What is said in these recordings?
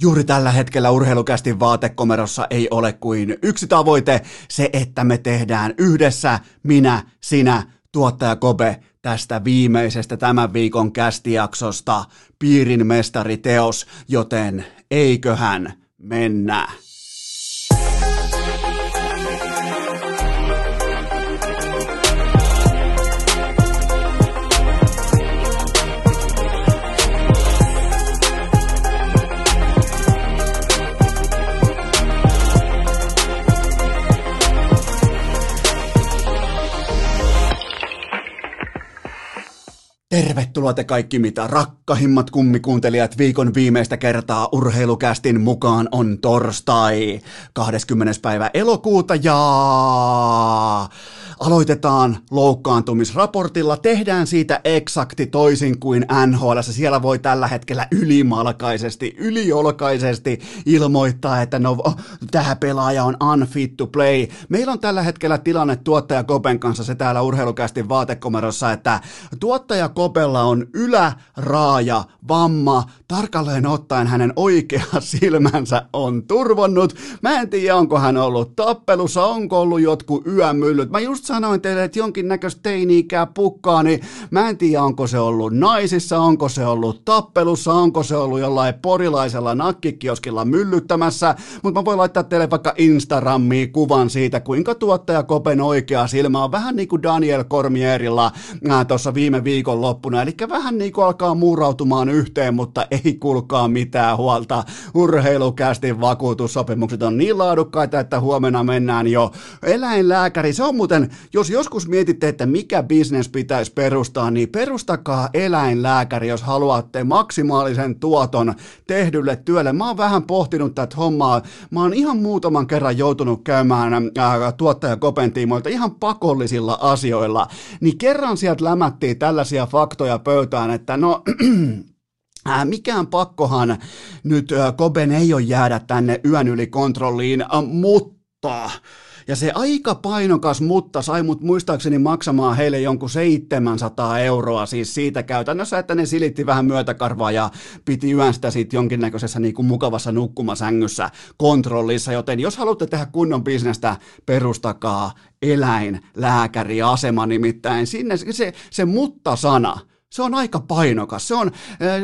Juuri tällä hetkellä urheilukästin vaatekomerossa ei ole kuin yksi tavoite, se että me tehdään yhdessä, minä, sinä, tuottaja Kobe, tästä viimeisestä tämän viikon kästijaksosta piirin mestariteos, joten eiköhän mennä. Tervetuloa te kaikki mitä rakkahimmat kummikuuntelijat viikon viimeistä kertaa urheilukästin mukaan on torstai 20. päivä elokuuta ja aloitetaan loukkaantumisraportilla, tehdään siitä eksakti toisin kuin NHL. Siellä voi tällä hetkellä ylimalkaisesti, yliolkaisesti ilmoittaa, että no, tämä pelaaja on unfit to play. Meillä on tällä hetkellä tilanne tuottaja Kopen kanssa se täällä urheilukästin vaatekomerossa, että tuottaja Kopella on yläraaja vamma, tarkalleen ottaen hänen oikea silmänsä on turvonnut. Mä en tiedä, onko hän ollut tappelussa, onko ollut jotkut yömyllyt. Mä just sanoin teille, että jonkinnäköistä teini-ikää pukkaa, niin mä en tiedä, onko se ollut naisissa, onko se ollut tappelussa, onko se ollut jollain porilaisella nakkikioskilla myllyttämässä, mutta mä voin laittaa teille vaikka Instagramiin kuvan siitä, kuinka tuottaja Kopen oikea silmä on vähän niin kuin Daniel Cormierilla tuossa viime viikon loppuna, eli vähän niin kuin alkaa muurautumaan yhteen, mutta ei kulkaa mitään huolta. Urheilukästin vakuutussopimukset on niin laadukkaita, että huomenna mennään jo eläinlääkäri. Se on muuten jos joskus mietitte, että mikä bisnes pitäisi perustaa, niin perustakaa eläinlääkäri, jos haluatte maksimaalisen tuoton tehdylle työlle. Mä oon vähän pohtinut tätä hommaa. Mä oon ihan muutaman kerran joutunut käymään ää, tuottajakopen tiimoilta ihan pakollisilla asioilla. Niin kerran sieltä lämättiin tällaisia faktoja pöytään, että no... Mikään pakkohan nyt Koben ei ole jäädä tänne yön yli kontrolliin, mutta ja se aika painokas mutta sai mut muistaakseni maksamaan heille jonkun 700 euroa siis siitä käytännössä, että ne silitti vähän myötäkarvaa ja piti yön sitä siitä jonkinnäköisessä niin kuin mukavassa nukkumasängyssä kontrollissa, joten jos haluatte tehdä kunnon bisnestä, perustakaa eläinlääkäriasema nimittäin. Sinne se, se mutta-sana, se on aika painokas. Se on,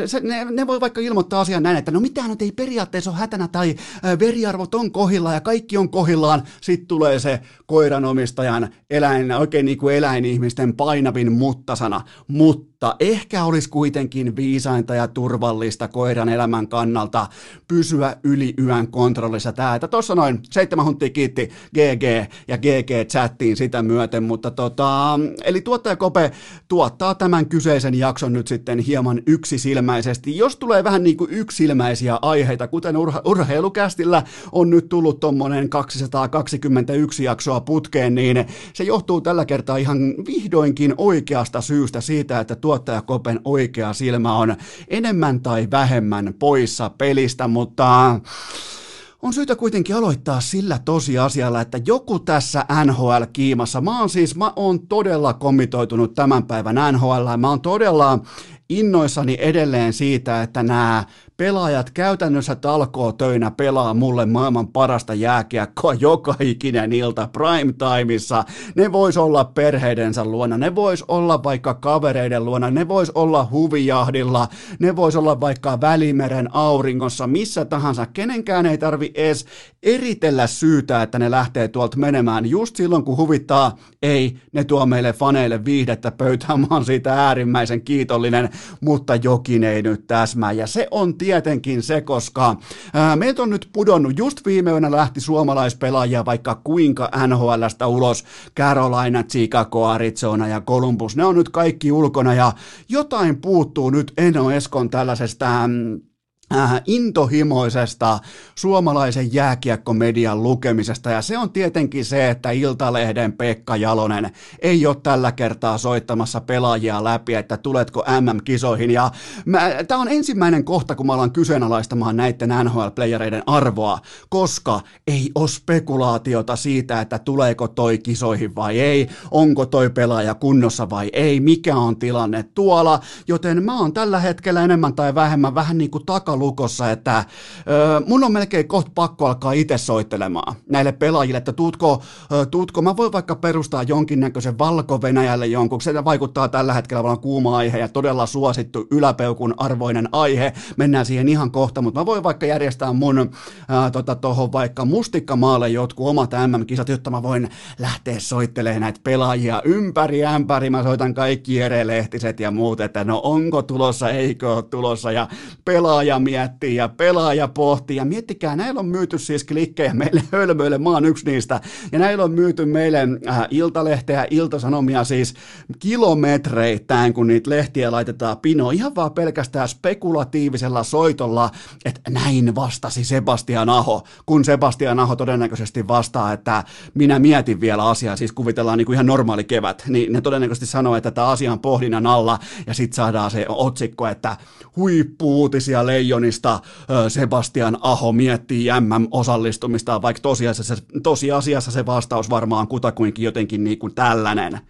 se, ne, ne voi vaikka ilmoittaa asian näin, että no mitään nyt ei periaatteessa ole hätänä tai veriarvot on kohillaan ja kaikki on kohillaan. Sitten tulee se koiranomistajan eläin, oikein niin kuin eläinihmisten painavin muttasana. Mutta ehkä olisi kuitenkin viisainta ja turvallista koiran elämän kannalta pysyä yli yön kontrollissa tämä, että tuossa noin seitsemän huntia kiitti GG ja GG chattiin sitä myöten, mutta tota, eli tuottaja Kope tuottaa tämän kyseisen jakson nyt sitten hieman yksisilmäisesti. Jos tulee vähän niin kuin yksilmäisiä aiheita, kuten urha- urheilukästillä on nyt tullut tuommoinen 221 jaksoa putkeen, niin se johtuu tällä kertaa ihan vihdoinkin oikeasta syystä siitä, että tuo tuottaja Kopen oikea silmä on enemmän tai vähemmän poissa pelistä, mutta on syytä kuitenkin aloittaa sillä tosiasialla, että joku tässä NHL-kiimassa, mä oon siis, mä oon todella komitoitunut tämän päivän NHL, mä oon todella innoissani edelleen siitä, että nämä pelaajat käytännössä talkoo töinä pelaa mulle maailman parasta jääkiekkoa joka ikinen ilta prime timeissa. Ne vois olla perheidensä luona, ne vois olla vaikka kavereiden luona, ne vois olla huvijahdilla, ne vois olla vaikka Välimeren auringossa, missä tahansa. Kenenkään ei tarvi edes eritellä syytä, että ne lähtee tuolta menemään. Just silloin, kun huvittaa, ei, ne tuo meille faneille viihdettä pöytään. Mä oon siitä äärimmäisen kiitollinen, mutta jokin ei nyt täsmää. Ja se on tietenkin se, koska ää, on nyt pudonnut, just viime yönä lähti suomalaispelaajia vaikka kuinka NHLstä ulos, Carolina, Chicago, Arizona ja Columbus, ne on nyt kaikki ulkona ja jotain puuttuu nyt Eno Eskon tällaisesta mm, intohimoisesta suomalaisen jääkiekkomedian lukemisesta. Ja se on tietenkin se, että Iltalehden Pekka Jalonen ei ole tällä kertaa soittamassa pelaajia läpi, että tuletko MM-kisoihin ja tämä on ensimmäinen kohta, kun mä alan kyseenalaistamaan näiden NHL-playereiden arvoa, koska ei ole spekulaatiota siitä, että tuleeko toi kisoihin vai ei, onko toi pelaaja kunnossa vai ei, mikä on tilanne tuolla, joten mä oon tällä hetkellä enemmän tai vähemmän vähän niin kuin taka takalukossa, että ö, mun on melkein kohta pakko alkaa itse soittelemaan näille pelaajille, että tuutko, ö, tuutko, mä voin vaikka perustaa jonkinnäköisen Valko-Venäjälle jonkun, se vaikuttaa tällä hetkellä vaan kuuma aihe ja todella suosittu yläpeukun arvoinen aihe, mennään siihen ihan kohta, mutta mä voin vaikka järjestää mun ää, tota, vaikka mustikkamaalle jotkut omat MM-kisat, jotta mä voin lähteä soittelemaan näitä pelaajia ympäri ämpäri, mä soitan kaikki Jere Lehtiset ja muut, että no onko tulossa, eikö ole tulossa, ja pelaaja miettii ja pelaaja pohtii, ja miettikää, näillä on myyty siis klikkejä meille hölmöille, mä oon yksi niistä, ja näillä on myyty meille äh, iltalehteä, iltasanomia siis kilometreittäin, kun niitä lehtiä laitetaan pino, ihan vaan pelkästään spekulatiivisella soitolla, että näin vastasi Sebastian Aho, kun Sebastian Aho todennäköisesti vastaa, että minä mietin vielä asiaa, siis kuvitellaan niin kuin ihan normaali kevät, niin ne todennäköisesti sanoo, että tämä asia on pohdinnan alla, ja sitten saadaan se otsikko, että huippuutisia Leijonista Sebastian Aho miettii MM-osallistumista, vaikka tosiasiassa, tosiasiassa se vastaus varmaan kutakuinkin jotenkin niin kuin tällainen.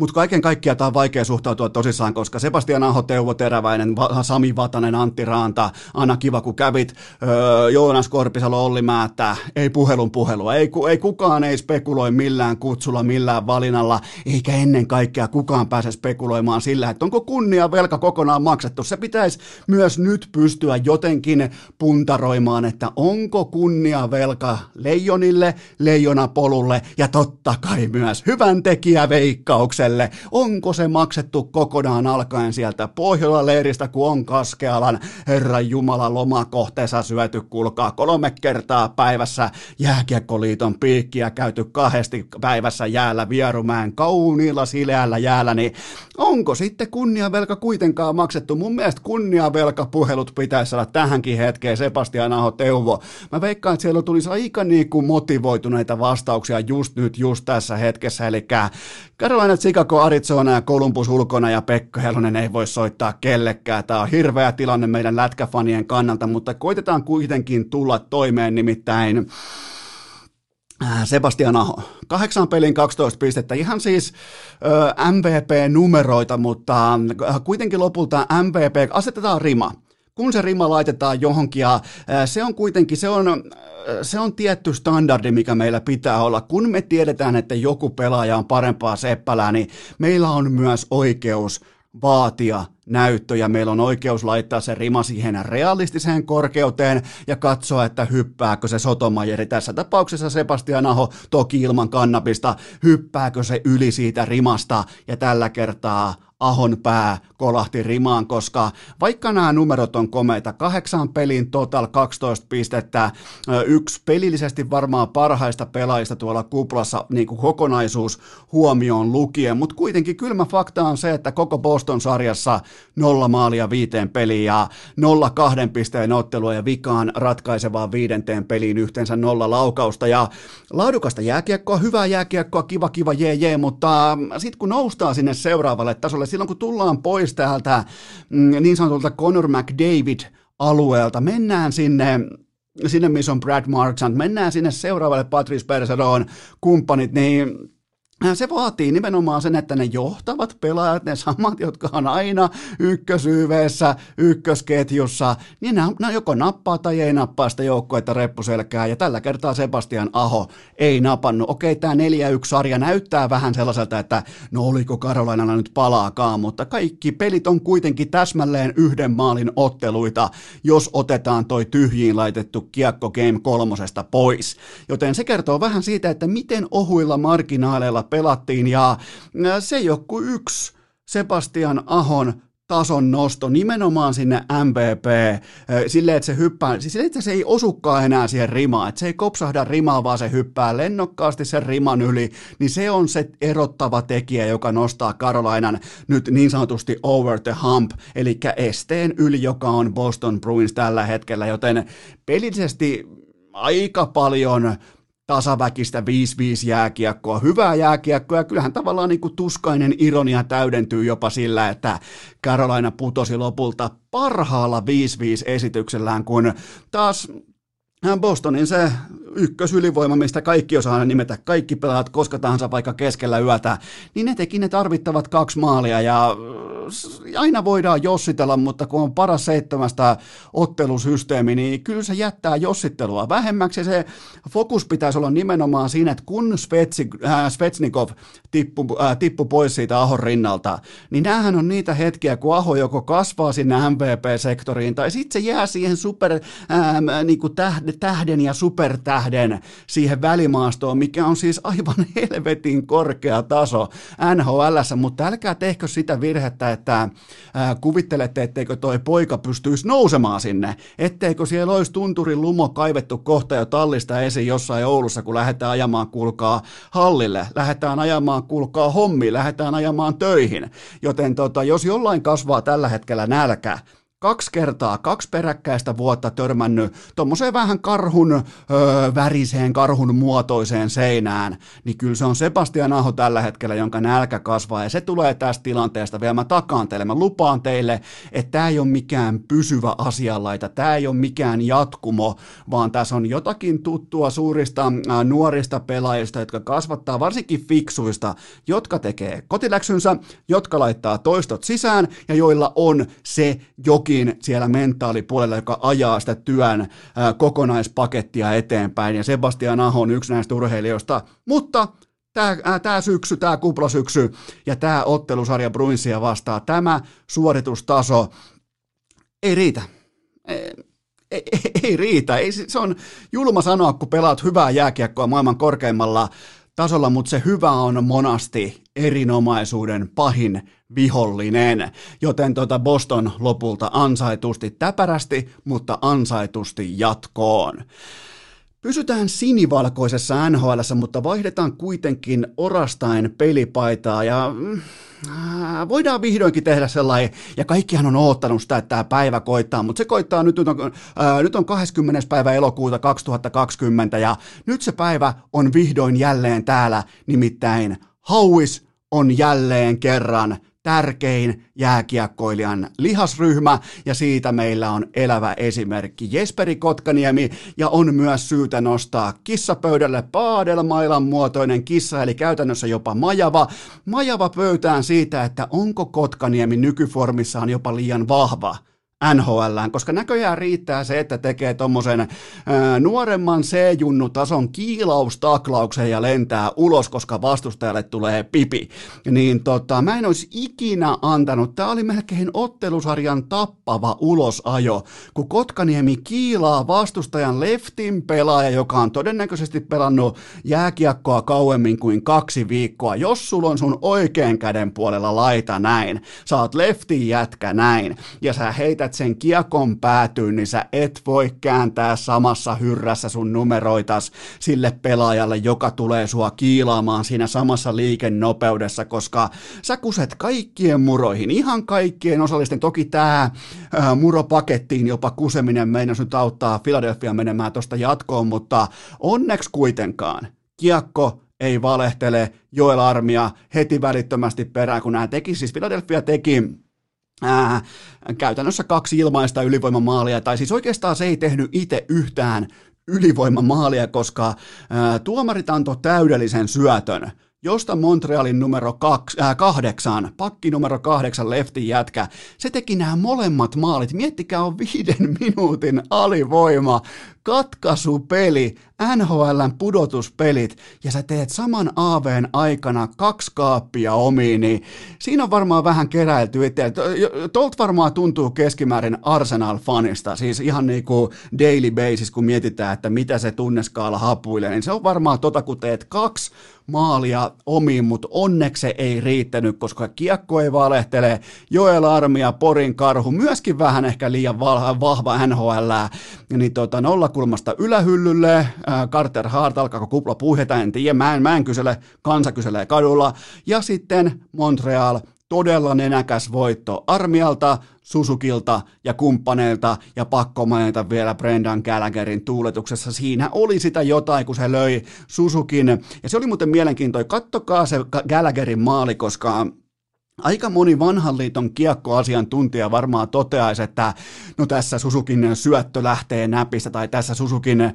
Mutta kaiken kaikkiaan tämä on vaikea suhtautua tosissaan, koska Sebastian Aho, Teuvo Teräväinen, Sami Vatanen, Antti Raanta, Anna Kiva kun kävit, öö, Joonas Korpisalo, Olli Määttä, ei puhelun puhelua, ei, ei kukaan ei spekuloi millään kutsulla, millään valinnalla, eikä ennen kaikkea kukaan pääse spekuloimaan sillä, että onko kunnia velka kokonaan maksettu. Se pitäisi myös nyt pystyä jotenkin puntaroimaan, että onko kunnia velka leijonille, leijonapolulle ja totta kai myös hyvän tekijä veikkaukselle. Onko se maksettu kokonaan alkaen sieltä Pohjola-leiristä, kun on Kaskealan Herran Jumala lomakohteessa syöty, kulkaa kolme kertaa päivässä jääkiekkoliiton piikkiä käyty kahdesti päivässä jäällä Vierumäen kauniilla sileällä jäällä, niin onko sitten kunniavelka kuitenkaan maksettu? Mun mielestä kunniavelkapuhelut pitäisi saada tähänkin hetkeen Sebastian Aho Teuvo. Mä veikkaan, että siellä tulisi aika niin kuin motivoituneita vastauksia just nyt, just tässä hetkessä, eli Carolina, Chicago, Arizona ja Columbus ulkona ja Pekka Helonen ei voi soittaa kellekään. Tämä on hirveä tilanne meidän lätkäfanien kannalta, mutta koitetaan kuitenkin tulla toimeen nimittäin äh, Sebastian Aho. Kahdeksan pelin 12 pistettä, ihan siis ö, MVP-numeroita, mutta äh, kuitenkin lopulta MVP, asetetaan rima kun se rima laitetaan johonkin ja se on kuitenkin, se on, se on tietty standardi, mikä meillä pitää olla. Kun me tiedetään, että joku pelaaja on parempaa seppälää, niin meillä on myös oikeus vaatia näyttöjä. Meillä on oikeus laittaa se rima siihen realistiseen korkeuteen ja katsoa, että hyppääkö se Sotomajeri, tässä tapauksessa Sebastian Aho, toki ilman kannabista, hyppääkö se yli siitä rimasta ja tällä kertaa Ahon pää kolahti rimaan, koska vaikka nämä numerot on komeita, kahdeksan pelin total 12 pistettä, yksi pelillisesti varmaan parhaista pelaajista tuolla kuplassa niin kuin kokonaisuus huomioon lukien, mutta kuitenkin kylmä fakta on se, että koko Boston-sarjassa nolla maalia viiteen peliin ja nolla kahden pisteen ottelua ja vikaan ratkaisevaan viidenteen peliin yhteensä nolla laukausta. Ja laadukasta jääkiekkoa, hyvää jääkiekkoa, kiva kiva jee jee, mutta sitten kun noustaan sinne seuraavalle tasolle, silloin kun tullaan pois täältä mm, niin sanotulta Conor McDavid alueelta, mennään sinne sinne, missä on Brad Marchand, mennään sinne seuraavalle Patrice Bergeron kumppanit, niin se vaatii nimenomaan sen, että ne johtavat pelaajat, ne samat, jotka on aina ykkösyyveessä, ykkösketjussa, niin ne, ne joko nappaa tai ei nappaa sitä joukkuetta reppuselkää, ja tällä kertaa Sebastian Aho ei napannut. Okei, tämä 4-1 sarja näyttää vähän sellaiselta, että no oliko Karolainalla nyt palaakaan, mutta kaikki pelit on kuitenkin täsmälleen yhden maalin otteluita, jos otetaan toi tyhjiin laitettu kiekko Game kolmosesta pois. Joten se kertoo vähän siitä, että miten ohuilla marginaaleilla pelattiin ja se joku yksi Sebastian Ahon tason nosto nimenomaan sinne MVP, silleen, että se hyppää, siis silleen, että se ei osukaan enää siihen rimaan, että se ei kopsahda rimaa, vaan se hyppää lennokkaasti sen riman yli, niin se on se erottava tekijä, joka nostaa Carolinan nyt niin sanotusti over the hump, eli esteen yli, joka on Boston Bruins tällä hetkellä, joten pelillisesti aika paljon tasaväkistä 5-5 jääkiekkoa, hyvää jääkiekkoa. Ja kyllähän tavallaan niin kuin tuskainen ironia täydentyy jopa sillä, että Carolina putosi lopulta parhaalla 5-5 esityksellään, kun taas Bostonin se ykkösylivoima, mistä kaikki osaa nimetä, kaikki pelaat koska tahansa vaikka keskellä yötä, niin ne teki ne tarvittavat kaksi maalia ja aina voidaan jossitella, mutta kun on paras seitsemästä ottelusysteemi, niin kyllä se jättää jossittelua vähemmäksi ja se fokus pitäisi olla nimenomaan siinä, että kun Svetsi, äh, Svetsnikov tippu, äh, tippu pois siitä Ahon rinnalta, niin näähän on niitä hetkiä, kun Aho joko kasvaa sinne MVP-sektoriin tai sitten se jää siihen super, äh, niin kuin tähden ja supertähden siihen välimaastoon, mikä on siis aivan helvetin korkea taso NHL, mutta älkää tehkö sitä virhettä, että ää, kuvittelette, etteikö toi poika pystyisi nousemaan sinne, etteikö siellä olisi tunturin lumo kaivettu kohta jo tallista esiin jossain Oulussa, kun lähdetään ajamaan, kuulkaa, hallille, lähdetään ajamaan, kuulkaa, hommi, lähdetään ajamaan töihin. Joten tota, jos jollain kasvaa tällä hetkellä nälkä, kaksi kertaa, kaksi peräkkäistä vuotta törmännyt tuommoiseen vähän karhun öö, väriseen, karhun muotoiseen seinään, niin kyllä se on Sebastian Aho tällä hetkellä, jonka nälkä kasvaa, ja se tulee tästä tilanteesta vielä. Mä takaan teille, mä lupaan teille, että tämä ei ole mikään pysyvä asianlaita, tämä ei ole mikään jatkumo, vaan tässä on jotakin tuttua suurista äh, nuorista pelaajista, jotka kasvattaa, varsinkin fiksuista, jotka tekee kotiläksynsä, jotka laittaa toistot sisään, ja joilla on se jokin jokin siellä mentaalipuolella, joka ajaa sitä työn kokonaispakettia eteenpäin, ja Sebastian Aho on yksi näistä urheilijoista, mutta tämä, tämä syksy, tämä kuplasyksy ja tämä ottelusarja Bruinsia vastaa, tämä suoritustaso ei riitä. Ei, ei, ei riitä. Ei, se on julma sanoa, kun pelaat hyvää jääkiekkoa maailman korkeimmalla tasolla, mutta se hyvä on monasti erinomaisuuden pahin vihollinen. Joten tuota Boston lopulta ansaitusti täpärästi, mutta ansaitusti jatkoon. Pysytään sinivalkoisessa NHL, mutta vaihdetaan kuitenkin orastain pelipaitaa ja äh, voidaan vihdoinkin tehdä sellainen, ja kaikkihan on oottanut sitä, että tämä päivä koittaa, mutta se koittaa nyt, nyt on, äh, nyt on 20. päivä elokuuta 2020 ja nyt se päivä on vihdoin jälleen täällä, nimittäin Hauis on jälleen kerran tärkein jääkiekkoilijan lihasryhmä ja siitä meillä on elävä esimerkki Jesperi Kotkaniemi ja on myös syytä nostaa kissapöydälle paadelmailan muotoinen kissa eli käytännössä jopa majava. Majava pöytään siitä, että onko Kotkaniemi nykyformissaan jopa liian vahva – NHL, koska näköjään riittää se, että tekee tuommoisen nuoremman C-junnu-tason kiilaustaklauksen ja lentää ulos, koska vastustajalle tulee pipi. Niin tota, mä en olisi ikinä antanut, tämä oli melkein ottelusarjan tappava ulosajo, kun Kotkaniemi kiilaa vastustajan leftin pelaaja, joka on todennäköisesti pelannut jääkiekkoa kauemmin kuin kaksi viikkoa. Jos sulla on sun oikean käden puolella laita näin, oot leftin jätkä näin, ja sä heität heität sen kiekon päätyyn, niin sä et voi kääntää samassa hyrrässä sun numeroitas sille pelaajalle, joka tulee sua kiilaamaan siinä samassa liikennopeudessa, koska sä kuset kaikkien muroihin, ihan kaikkien osallisten. Toki tämä muropakettiin jopa kuseminen meinas nyt auttaa Philadelphia menemään tuosta jatkoon, mutta onneksi kuitenkaan kiekko ei valehtele, Joel Armia heti välittömästi perään, kun nämä teki, siis Philadelphia teki ää, käytännössä kaksi ilmaista ylivoimamaalia, tai siis oikeastaan se ei tehnyt itse yhtään ylivoimamaalia, koska ää, tuomarit antoi täydellisen syötön josta Montrealin numero kaksi, äh, kahdeksan, pakki numero kahdeksan leftin jätkä, se teki nämä molemmat maalit. Miettikää on viiden minuutin alivoima, katkaisupeli, NHLn pudotuspelit, ja sä teet saman AVn aikana kaksi kaappia omiin, niin siinä on varmaan vähän keräilty itse. Tolta varmaan tuntuu keskimäärin Arsenal-fanista, siis ihan niin kuin daily basis, kun mietitään, että mitä se tunneskaala hapuilee, niin se on varmaan tota, kun teet kaksi maalia omiin, mutta onneksi se ei riittänyt, koska kiekko ei valehtele. Joel Armia, Porin karhu, myöskin vähän ehkä liian vahva NHL, niin tota, nollakulmasta ylähyllylle, Carter Hart, alkaako kupla puhjeta, en tiedä, mä en, mä en kysele, kansa kyselee kadulla, ja sitten Montreal, todella nenäkäs voitto Armialta, Susukilta ja kumppaneilta ja pakko mainita vielä Brendan Gallagherin tuuletuksessa. Siinä oli sitä jotain, kun se löi Susukin. Ja se oli muuten mielenkiintoinen. Kattokaa se Gallagherin maali, koska Aika moni vanhan liiton kiekkoasiantuntija varmaan toteaisi, että no tässä Susukin syöttö lähtee näpistä tai tässä Susukin öö,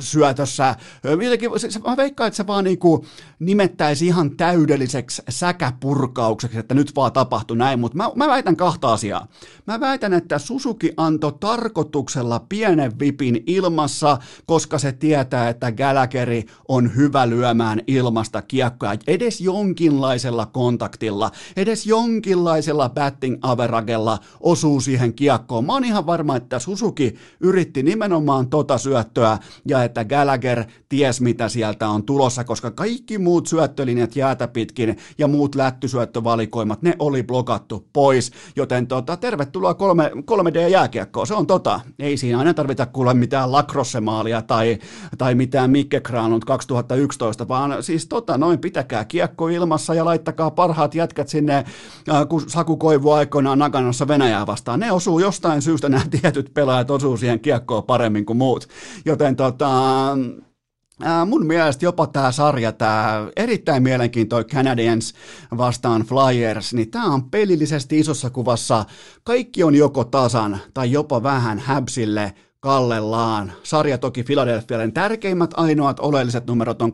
syötössä, jotenkin, mä veikkaan, että se vaan niinku nimettäisi ihan täydelliseksi säkäpurkaukseksi, että nyt vaan tapahtui näin, mutta mä, mä väitän kahta asiaa. Mä väitän, että Susuki antoi tarkoituksella pienen vipin ilmassa, koska se tietää, että Gallagher on hyvä lyömään ilmasta kiekkoja edes jonkinlaisella jonkinlaisella kontaktilla, edes jonkinlaisella batting averagella osuu siihen kiekkoon. Mä oon ihan varma, että Susuki yritti nimenomaan tota syöttöä ja että Gallagher ties mitä sieltä on tulossa, koska kaikki muut syöttölinjat jäätä pitkin ja muut lättysyöttövalikoimat, ne oli blokattu pois, joten tota, tervetuloa 3, 3D-jääkiekkoon, se on tota. Ei siinä aina tarvita kuulla mitään lakrossemaalia tai, tai mitään Mikke Kraanut 2011, vaan siis tota, noin pitäkää kiekko ilmassa ja laittakaa laittakaa parhaat jätkät sinne, äh, kun Saku Koivu aikoinaan Naganossa Venäjää vastaan. Ne osuu jostain syystä, nämä tietyt pelaajat osuu siihen kiekkoon paremmin kuin muut. Joten tota, äh, mun mielestä jopa tämä sarja, tämä erittäin mielenkiintoinen Canadiens vastaan Flyers, niin tämä on pelillisesti isossa kuvassa. Kaikki on joko tasan tai jopa vähän häpsille kallellaan. Sarja toki Philadelphialle tärkeimmät ainoat oleelliset numerot on 3-2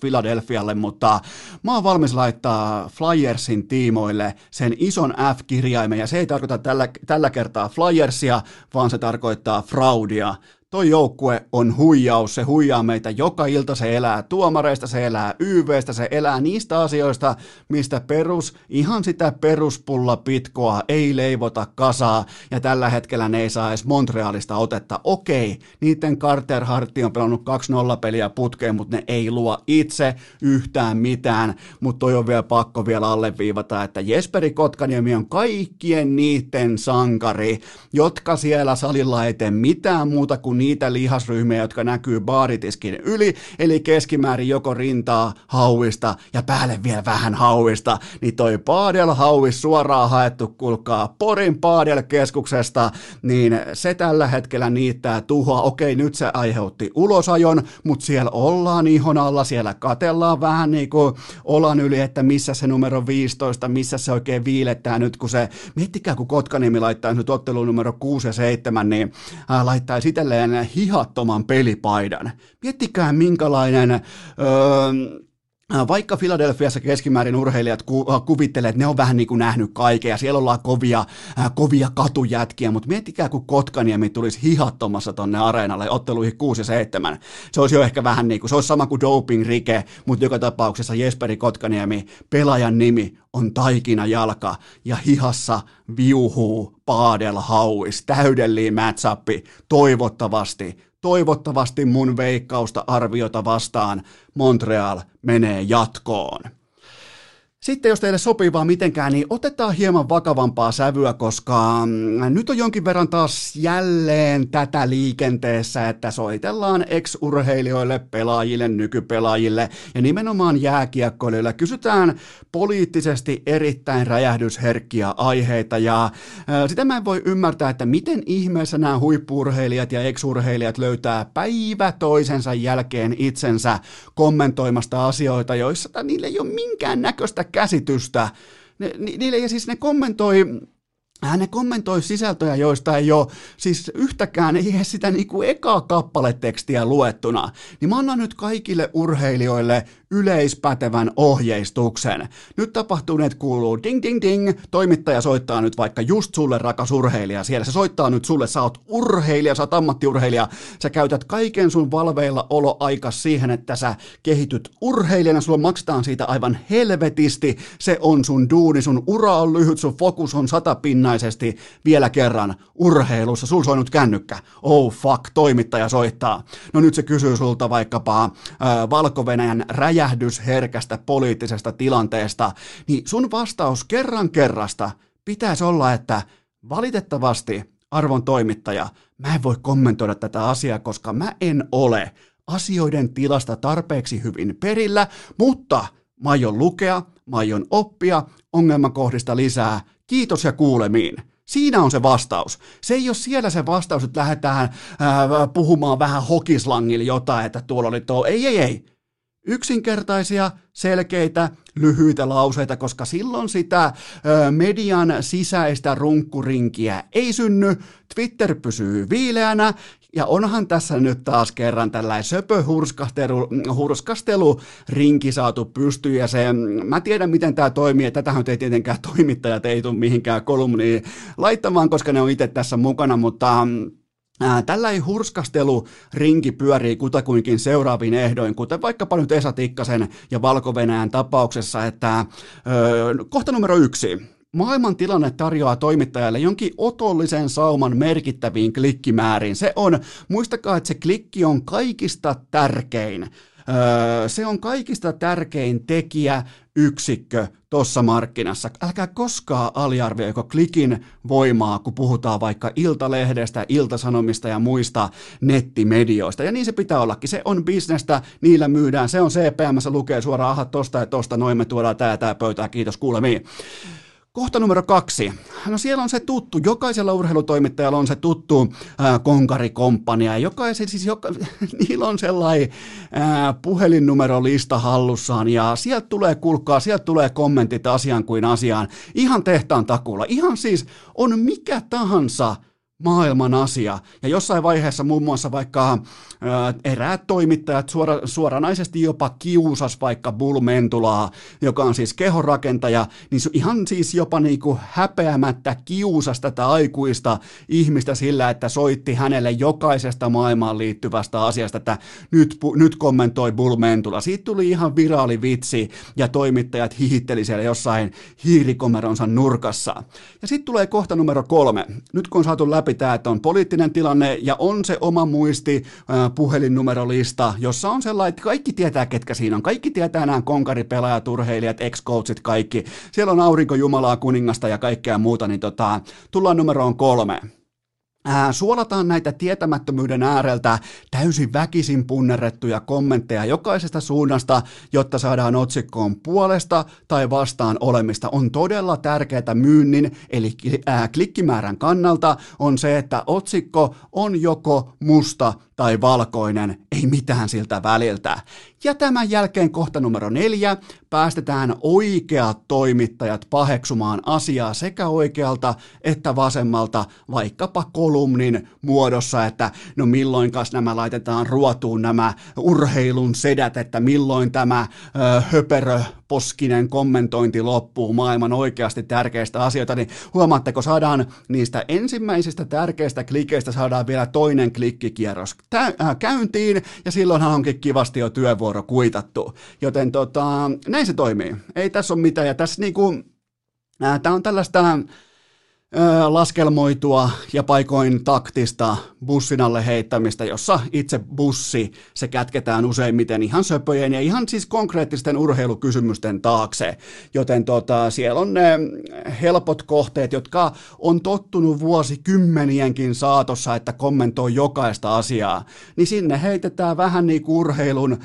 Philadelphialle, mutta mä oon valmis laittaa Flyersin tiimoille sen ison F-kirjaimen, ja se ei tarkoita tällä, tällä kertaa Flyersia, vaan se tarkoittaa fraudia toi joukkue on huijaus, se huijaa meitä joka ilta, se elää tuomareista, se elää YVstä, se elää niistä asioista, mistä perus, ihan sitä peruspulla pitkoa ei leivota kasaa, ja tällä hetkellä ne ei saa edes Montrealista otetta. Okei, niiden Carter Hartti on pelannut 2-0 peliä putkeen, mutta ne ei luo itse yhtään mitään, mutta toi on vielä pakko vielä alleviivata, että Jesperi Kotkaniemi on kaikkien niiden sankari, jotka siellä salilla ei tee mitään muuta kuin niitä lihasryhmiä, jotka näkyy baaritiskin yli, eli keskimäärin joko rintaa, hauista ja päälle vielä vähän hauista, niin toi Paadel hauis suoraan haettu, kulkaa Porin Paadel keskuksesta, niin se tällä hetkellä niittää tuhoa. Okei, nyt se aiheutti ulosajon, mutta siellä ollaan ihon alla, siellä katellaan vähän niin kuin olan yli, että missä se numero 15, missä se oikein viilettää nyt, kun se, miettikää kun Kotkanimi laittaa nyt ottelun numero 6 ja 7, niin laittaa itselleen sellainen hihattoman pelipaidan. Miettikää minkälainen... Öö, vaikka Filadelfiassa keskimäärin urheilijat ku, kuvittelee, että ne on vähän niin kuin nähnyt kaiken ja siellä ollaan kovia, äh, kovia katujätkiä, mutta miettikää, kun Kotkaniemi tulisi hihattomassa tonne areenalle otteluihin 6 ja 7. Se olisi jo ehkä vähän niin kuin, se olisi sama kuin doping-rike, mutta joka tapauksessa Jesperi Kotkaniemi, pelaajan nimi on taikina jalka ja hihassa viuhuu Paadel Hauis, täydellinen matchappi, toivottavasti toivottavasti mun veikkausta arviota vastaan Montreal menee jatkoon. Sitten jos teille sopii vaan mitenkään, niin otetaan hieman vakavampaa sävyä, koska mm, nyt on jonkin verran taas jälleen tätä liikenteessä, että soitellaan ex-urheilijoille, pelaajille, nykypelaajille ja nimenomaan jääkiekkoilijoille. Kysytään poliittisesti erittäin räjähdysherkkiä aiheita ja sitä mä en voi ymmärtää, että miten ihmeessä nämä huippurheilijat ja ex-urheilijat löytää päivä toisensa jälkeen itsensä kommentoimasta asioita, joissa niille ei ole minkään näköistä käsitystä. Ne, ni, niille, ja siis ne kommentoi hän ne kommentoi sisältöjä, joista ei ole siis yhtäkään, ei edes sitä niinku ekaa kappaletekstiä luettuna. Niin mä annan nyt kaikille urheilijoille yleispätevän ohjeistuksen. Nyt tapahtuneet kuuluu ding ding ding, toimittaja soittaa nyt vaikka just sulle rakas urheilija, siellä se soittaa nyt sulle, sä oot urheilija, sä oot ammattiurheilija, sä käytät kaiken sun valveilla oloaika siihen, että sä kehityt urheilijana, sulla maksetaan siitä aivan helvetisti, se on sun duuni, sun ura on lyhyt, sun fokus on satapinnaisesti, vielä kerran, urheilussa, sul soi nyt kännykkä, oh fuck, toimittaja soittaa. No nyt se kysyy sulta vaikkapa äh, Valko-Venäjän räjähdysherkästä poliittisesta tilanteesta, niin sun vastaus kerran kerrasta pitäisi olla, että valitettavasti arvon toimittaja, mä en voi kommentoida tätä asiaa, koska mä en ole asioiden tilasta tarpeeksi hyvin perillä, mutta mä aion lukea, mä aion oppia ongelmakohdista lisää. Kiitos ja kuulemiin. Siinä on se vastaus. Se ei ole siellä se vastaus, että lähdetään ää, puhumaan vähän hokislangilla jotain, että tuolla oli tuo. Ei, ei, ei yksinkertaisia, selkeitä, lyhyitä lauseita, koska silloin sitä median sisäistä runkkurinkiä ei synny, Twitter pysyy viileänä, ja onhan tässä nyt taas kerran tällainen söpöhurskastelu hurskastelu, rinki saatu pystyyn, ja se, mä tiedän miten tämä toimii, ja tätähän ei tietenkään toimittajat ei tule mihinkään kolumniin laittamaan, koska ne on itse tässä mukana, mutta Tällainen hurskastelu rinki pyörii kutakuinkin seuraaviin ehdoin, kuten vaikkapa nyt Esa Tikkasen ja valko tapauksessa, että öö, kohta numero yksi. Maailman tilanne tarjoaa toimittajalle jonkin otollisen sauman merkittäviin klikkimääriin. Se on, muistakaa, että se klikki on kaikista tärkein. Se on kaikista tärkein tekijä, yksikkö tuossa markkinassa. Älkää koskaan aliarvioiko klikin voimaa, kun puhutaan vaikka Iltalehdestä, Iltasanomista ja muista nettimedioista. Ja niin se pitää ollakin. Se on bisnestä, niillä myydään. Se on CPM, lukee suoraan, aha, tosta ja tosta, noin me tuodaan tää tää pöytää, kiitos kuulemiin. Kohta numero kaksi. No siellä on se tuttu, jokaisella urheilutoimittajalla on se tuttu ää, konkarikomppania. Jokaisen, siis joka, niillä on sellainen ää, puhelinnumerolista hallussaan ja sieltä tulee kulkaa, sieltä tulee kommentit asiaan kuin asiaan. Ihan tehtaan takulla. Ihan siis on mikä tahansa maailman asia. Ja jossain vaiheessa muun muassa vaikka ä, eräät toimittajat suora, suoranaisesti jopa kiusas vaikka Bull Mentulaa, joka on siis kehorakentaja, niin ihan siis jopa niinku häpeämättä kiusas tätä aikuista ihmistä sillä, että soitti hänelle jokaisesta maailmaan liittyvästä asiasta, että nyt, nyt kommentoi Bull Mentula. Siitä tuli ihan viraali vitsi ja toimittajat hihitteli siellä jossain hiirikomeronsa nurkassa. Ja sitten tulee kohta numero kolme. Nyt kun on saatu läpi läpi tämä, että on poliittinen tilanne ja on se oma muisti puhelinnumerolista, jossa on sellainen, että kaikki tietää, ketkä siinä on. Kaikki tietää nämä konkaripelaajat, urheilijat, ex-coachit, kaikki. Siellä on aurinkojumalaa, kuningasta ja kaikkea muuta, niin tota, tullaan numeroon kolme suolataan näitä tietämättömyyden ääreltä täysin väkisin punnerrettuja kommentteja jokaisesta suunnasta, jotta saadaan otsikkoon puolesta tai vastaan olemista. On todella tärkeää myynnin eli klikkimäärän kannalta on se, että otsikko on joko musta tai valkoinen, ei mitään siltä väliltä. Ja tämän jälkeen kohta numero neljä, päästetään oikeat toimittajat paheksumaan asiaa sekä oikealta että vasemmalta, vaikkapa kolumnin muodossa, että no milloinkas nämä laitetaan ruotuun nämä urheilun sedät, että milloin tämä ö, höperö poskinen kommentointi loppuu maailman oikeasti tärkeistä asioita, niin huomaatteko, saadaan niistä ensimmäisistä tärkeistä klikeistä saadaan vielä toinen klikkikierros äh, käyntiin, ja silloinhan onkin kivasti jo työvuoro kuitattu. Joten tota, näin se toimii. Ei tässä ole mitään, ja tässä niinku, äh, tämä on tällaista laskelmoitua ja paikoin taktista bussin alle heittämistä, jossa itse bussi se kätketään useimmiten ihan söpöjen ja ihan siis konkreettisten urheilukysymysten taakse. Joten tota, siellä on ne helpot kohteet, jotka on tottunut vuosikymmenienkin saatossa, että kommentoi jokaista asiaa. Niin sinne heitetään vähän niin kuin urheilun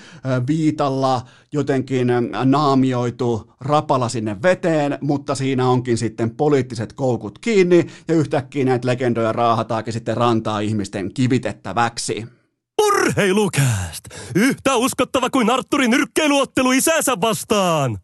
viitalla jotenkin naamioitu rapala sinne veteen, mutta siinä onkin sitten poliittiset koukut kiinni ja yhtäkkiä näitä legendoja raahataakin sitten rantaa ihmisten kivitettäväksi. Urheilukääst! Yhtä uskottava kuin Arturin nyrkkeiluottelu isänsä vastaan!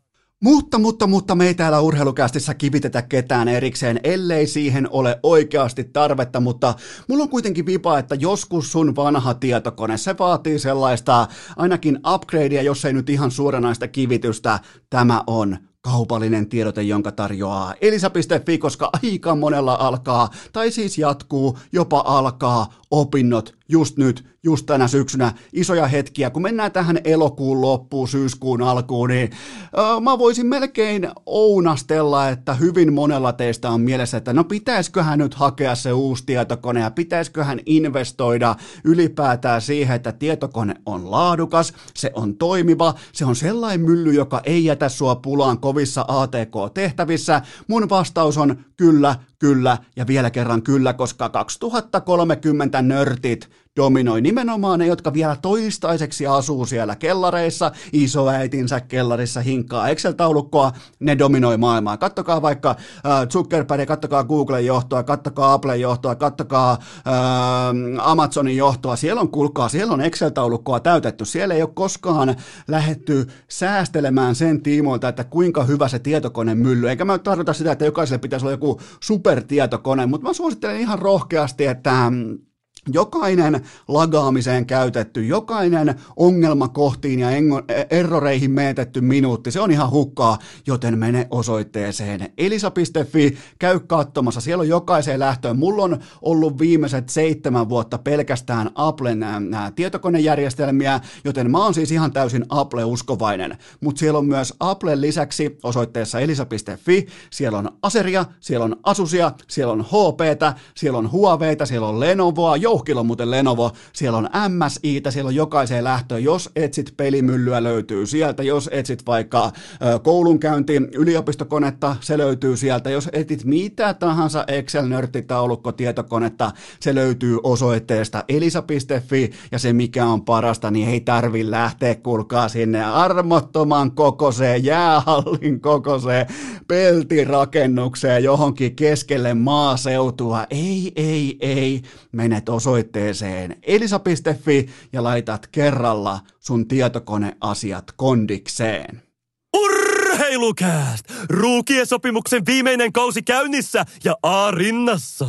Mutta, mutta, mutta me ei täällä urheilukästissä kivitetä ketään erikseen, ellei siihen ole oikeasti tarvetta, mutta mulla on kuitenkin vipa, että joskus sun vanha tietokone, se vaatii sellaista ainakin upgradea, jos ei nyt ihan suoranaista kivitystä, tämä on kaupallinen tiedote, jonka tarjoaa elisa.fi, koska aika monella alkaa, tai siis jatkuu, jopa alkaa opinnot just nyt, just tänä syksynä, isoja hetkiä. Kun mennään tähän elokuun loppuun, syyskuun alkuun, niin äh, mä voisin melkein ounastella, että hyvin monella teistä on mielessä, että no pitäisiköhän nyt hakea se uusi tietokone ja pitäisiköhän investoida ylipäätään siihen, että tietokone on laadukas, se on toimiva, se on sellainen mylly, joka ei jätä sua pulaan kovissa ATK-tehtävissä. Mun vastaus on kyllä, kyllä ja vielä kerran kyllä, koska 2030 nörtit dominoi. Nimenomaan ne, jotka vielä toistaiseksi asuu siellä kellareissa, isoäitinsä kellarissa hinkkaa Excel-taulukkoa, ne dominoi maailmaa. Kattokaa vaikka äh, Zuckerberg, kattokaa Googlen johtoa, kattokaa Applen johtoa, kattokaa äh, Amazonin johtoa. Siellä on, kulkaa, siellä on Excel-taulukkoa täytetty. Siellä ei ole koskaan lähetty säästelemään sen tiimoilta, että kuinka hyvä se tietokone mylly. Eikä mä tarkoita sitä, että jokaiselle pitäisi olla joku supertietokone, mutta mä suosittelen ihan rohkeasti, että Jokainen lagaamiseen käytetty, jokainen ongelmakohtiin ja erroreihin meetetty minuutti, se on ihan hukkaa, joten mene osoitteeseen elisa.fi, käy katsomassa, siellä on jokaiseen lähtöön. Mulla on ollut viimeiset seitsemän vuotta pelkästään Applen nämä tietokonejärjestelmiä, joten mä oon siis ihan täysin Apple-uskovainen. Mutta siellä on myös Applen lisäksi osoitteessa elisa.fi, siellä on Aseria, siellä on Asusia, siellä on HPtä, siellä on Huaweita, siellä on Lenovoa, Jouhkilla on muuten Lenovo, siellä on MSItä, siellä on jokaiseen lähtöön. Jos etsit pelimyllyä, löytyy sieltä. Jos etsit vaikka koulunkäynti, yliopistokonetta, se löytyy sieltä. Jos etit mitä tahansa Excel-nörttitaulukko, tietokonetta, se löytyy osoitteesta elisa.fi ja se mikä on parasta, niin ei tarvi lähteä kulkaa sinne armottoman kokoseen, jäähallin kokoseen, peltirakennukseen, johonkin keskelle maaseutua. Ei, ei, ei. Menet osoitteeseen elisa.fi ja laitat kerralla sun tietokoneasiat kondikseen. Urheilukääst! Ruukiesopimuksen viimeinen kausi käynnissä ja A rinnassa.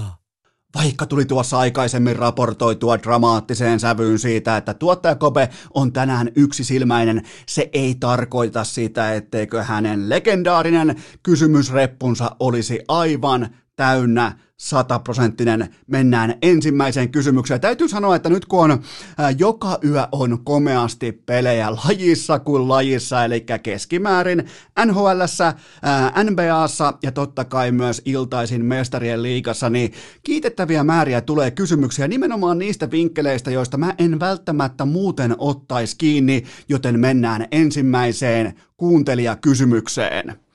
Vaikka tuli tuossa aikaisemmin raportoitua dramaattiseen sävyyn siitä, että tuottajakope on tänään yksisilmäinen, se ei tarkoita sitä, etteikö hänen legendaarinen kysymysreppunsa olisi aivan täynnä sataprosenttinen. Mennään ensimmäiseen kysymykseen. Täytyy sanoa, että nyt kun on ää, joka yö on komeasti pelejä lajissa kuin lajissa, eli keskimäärin ää, NBAssa ja totta kai myös iltaisin mestarien liigassa, niin kiitettäviä määriä tulee kysymyksiä nimenomaan niistä vinkkeleistä, joista mä en välttämättä muuten ottaisi kiinni, joten mennään ensimmäiseen kuuntelijakysymykseen.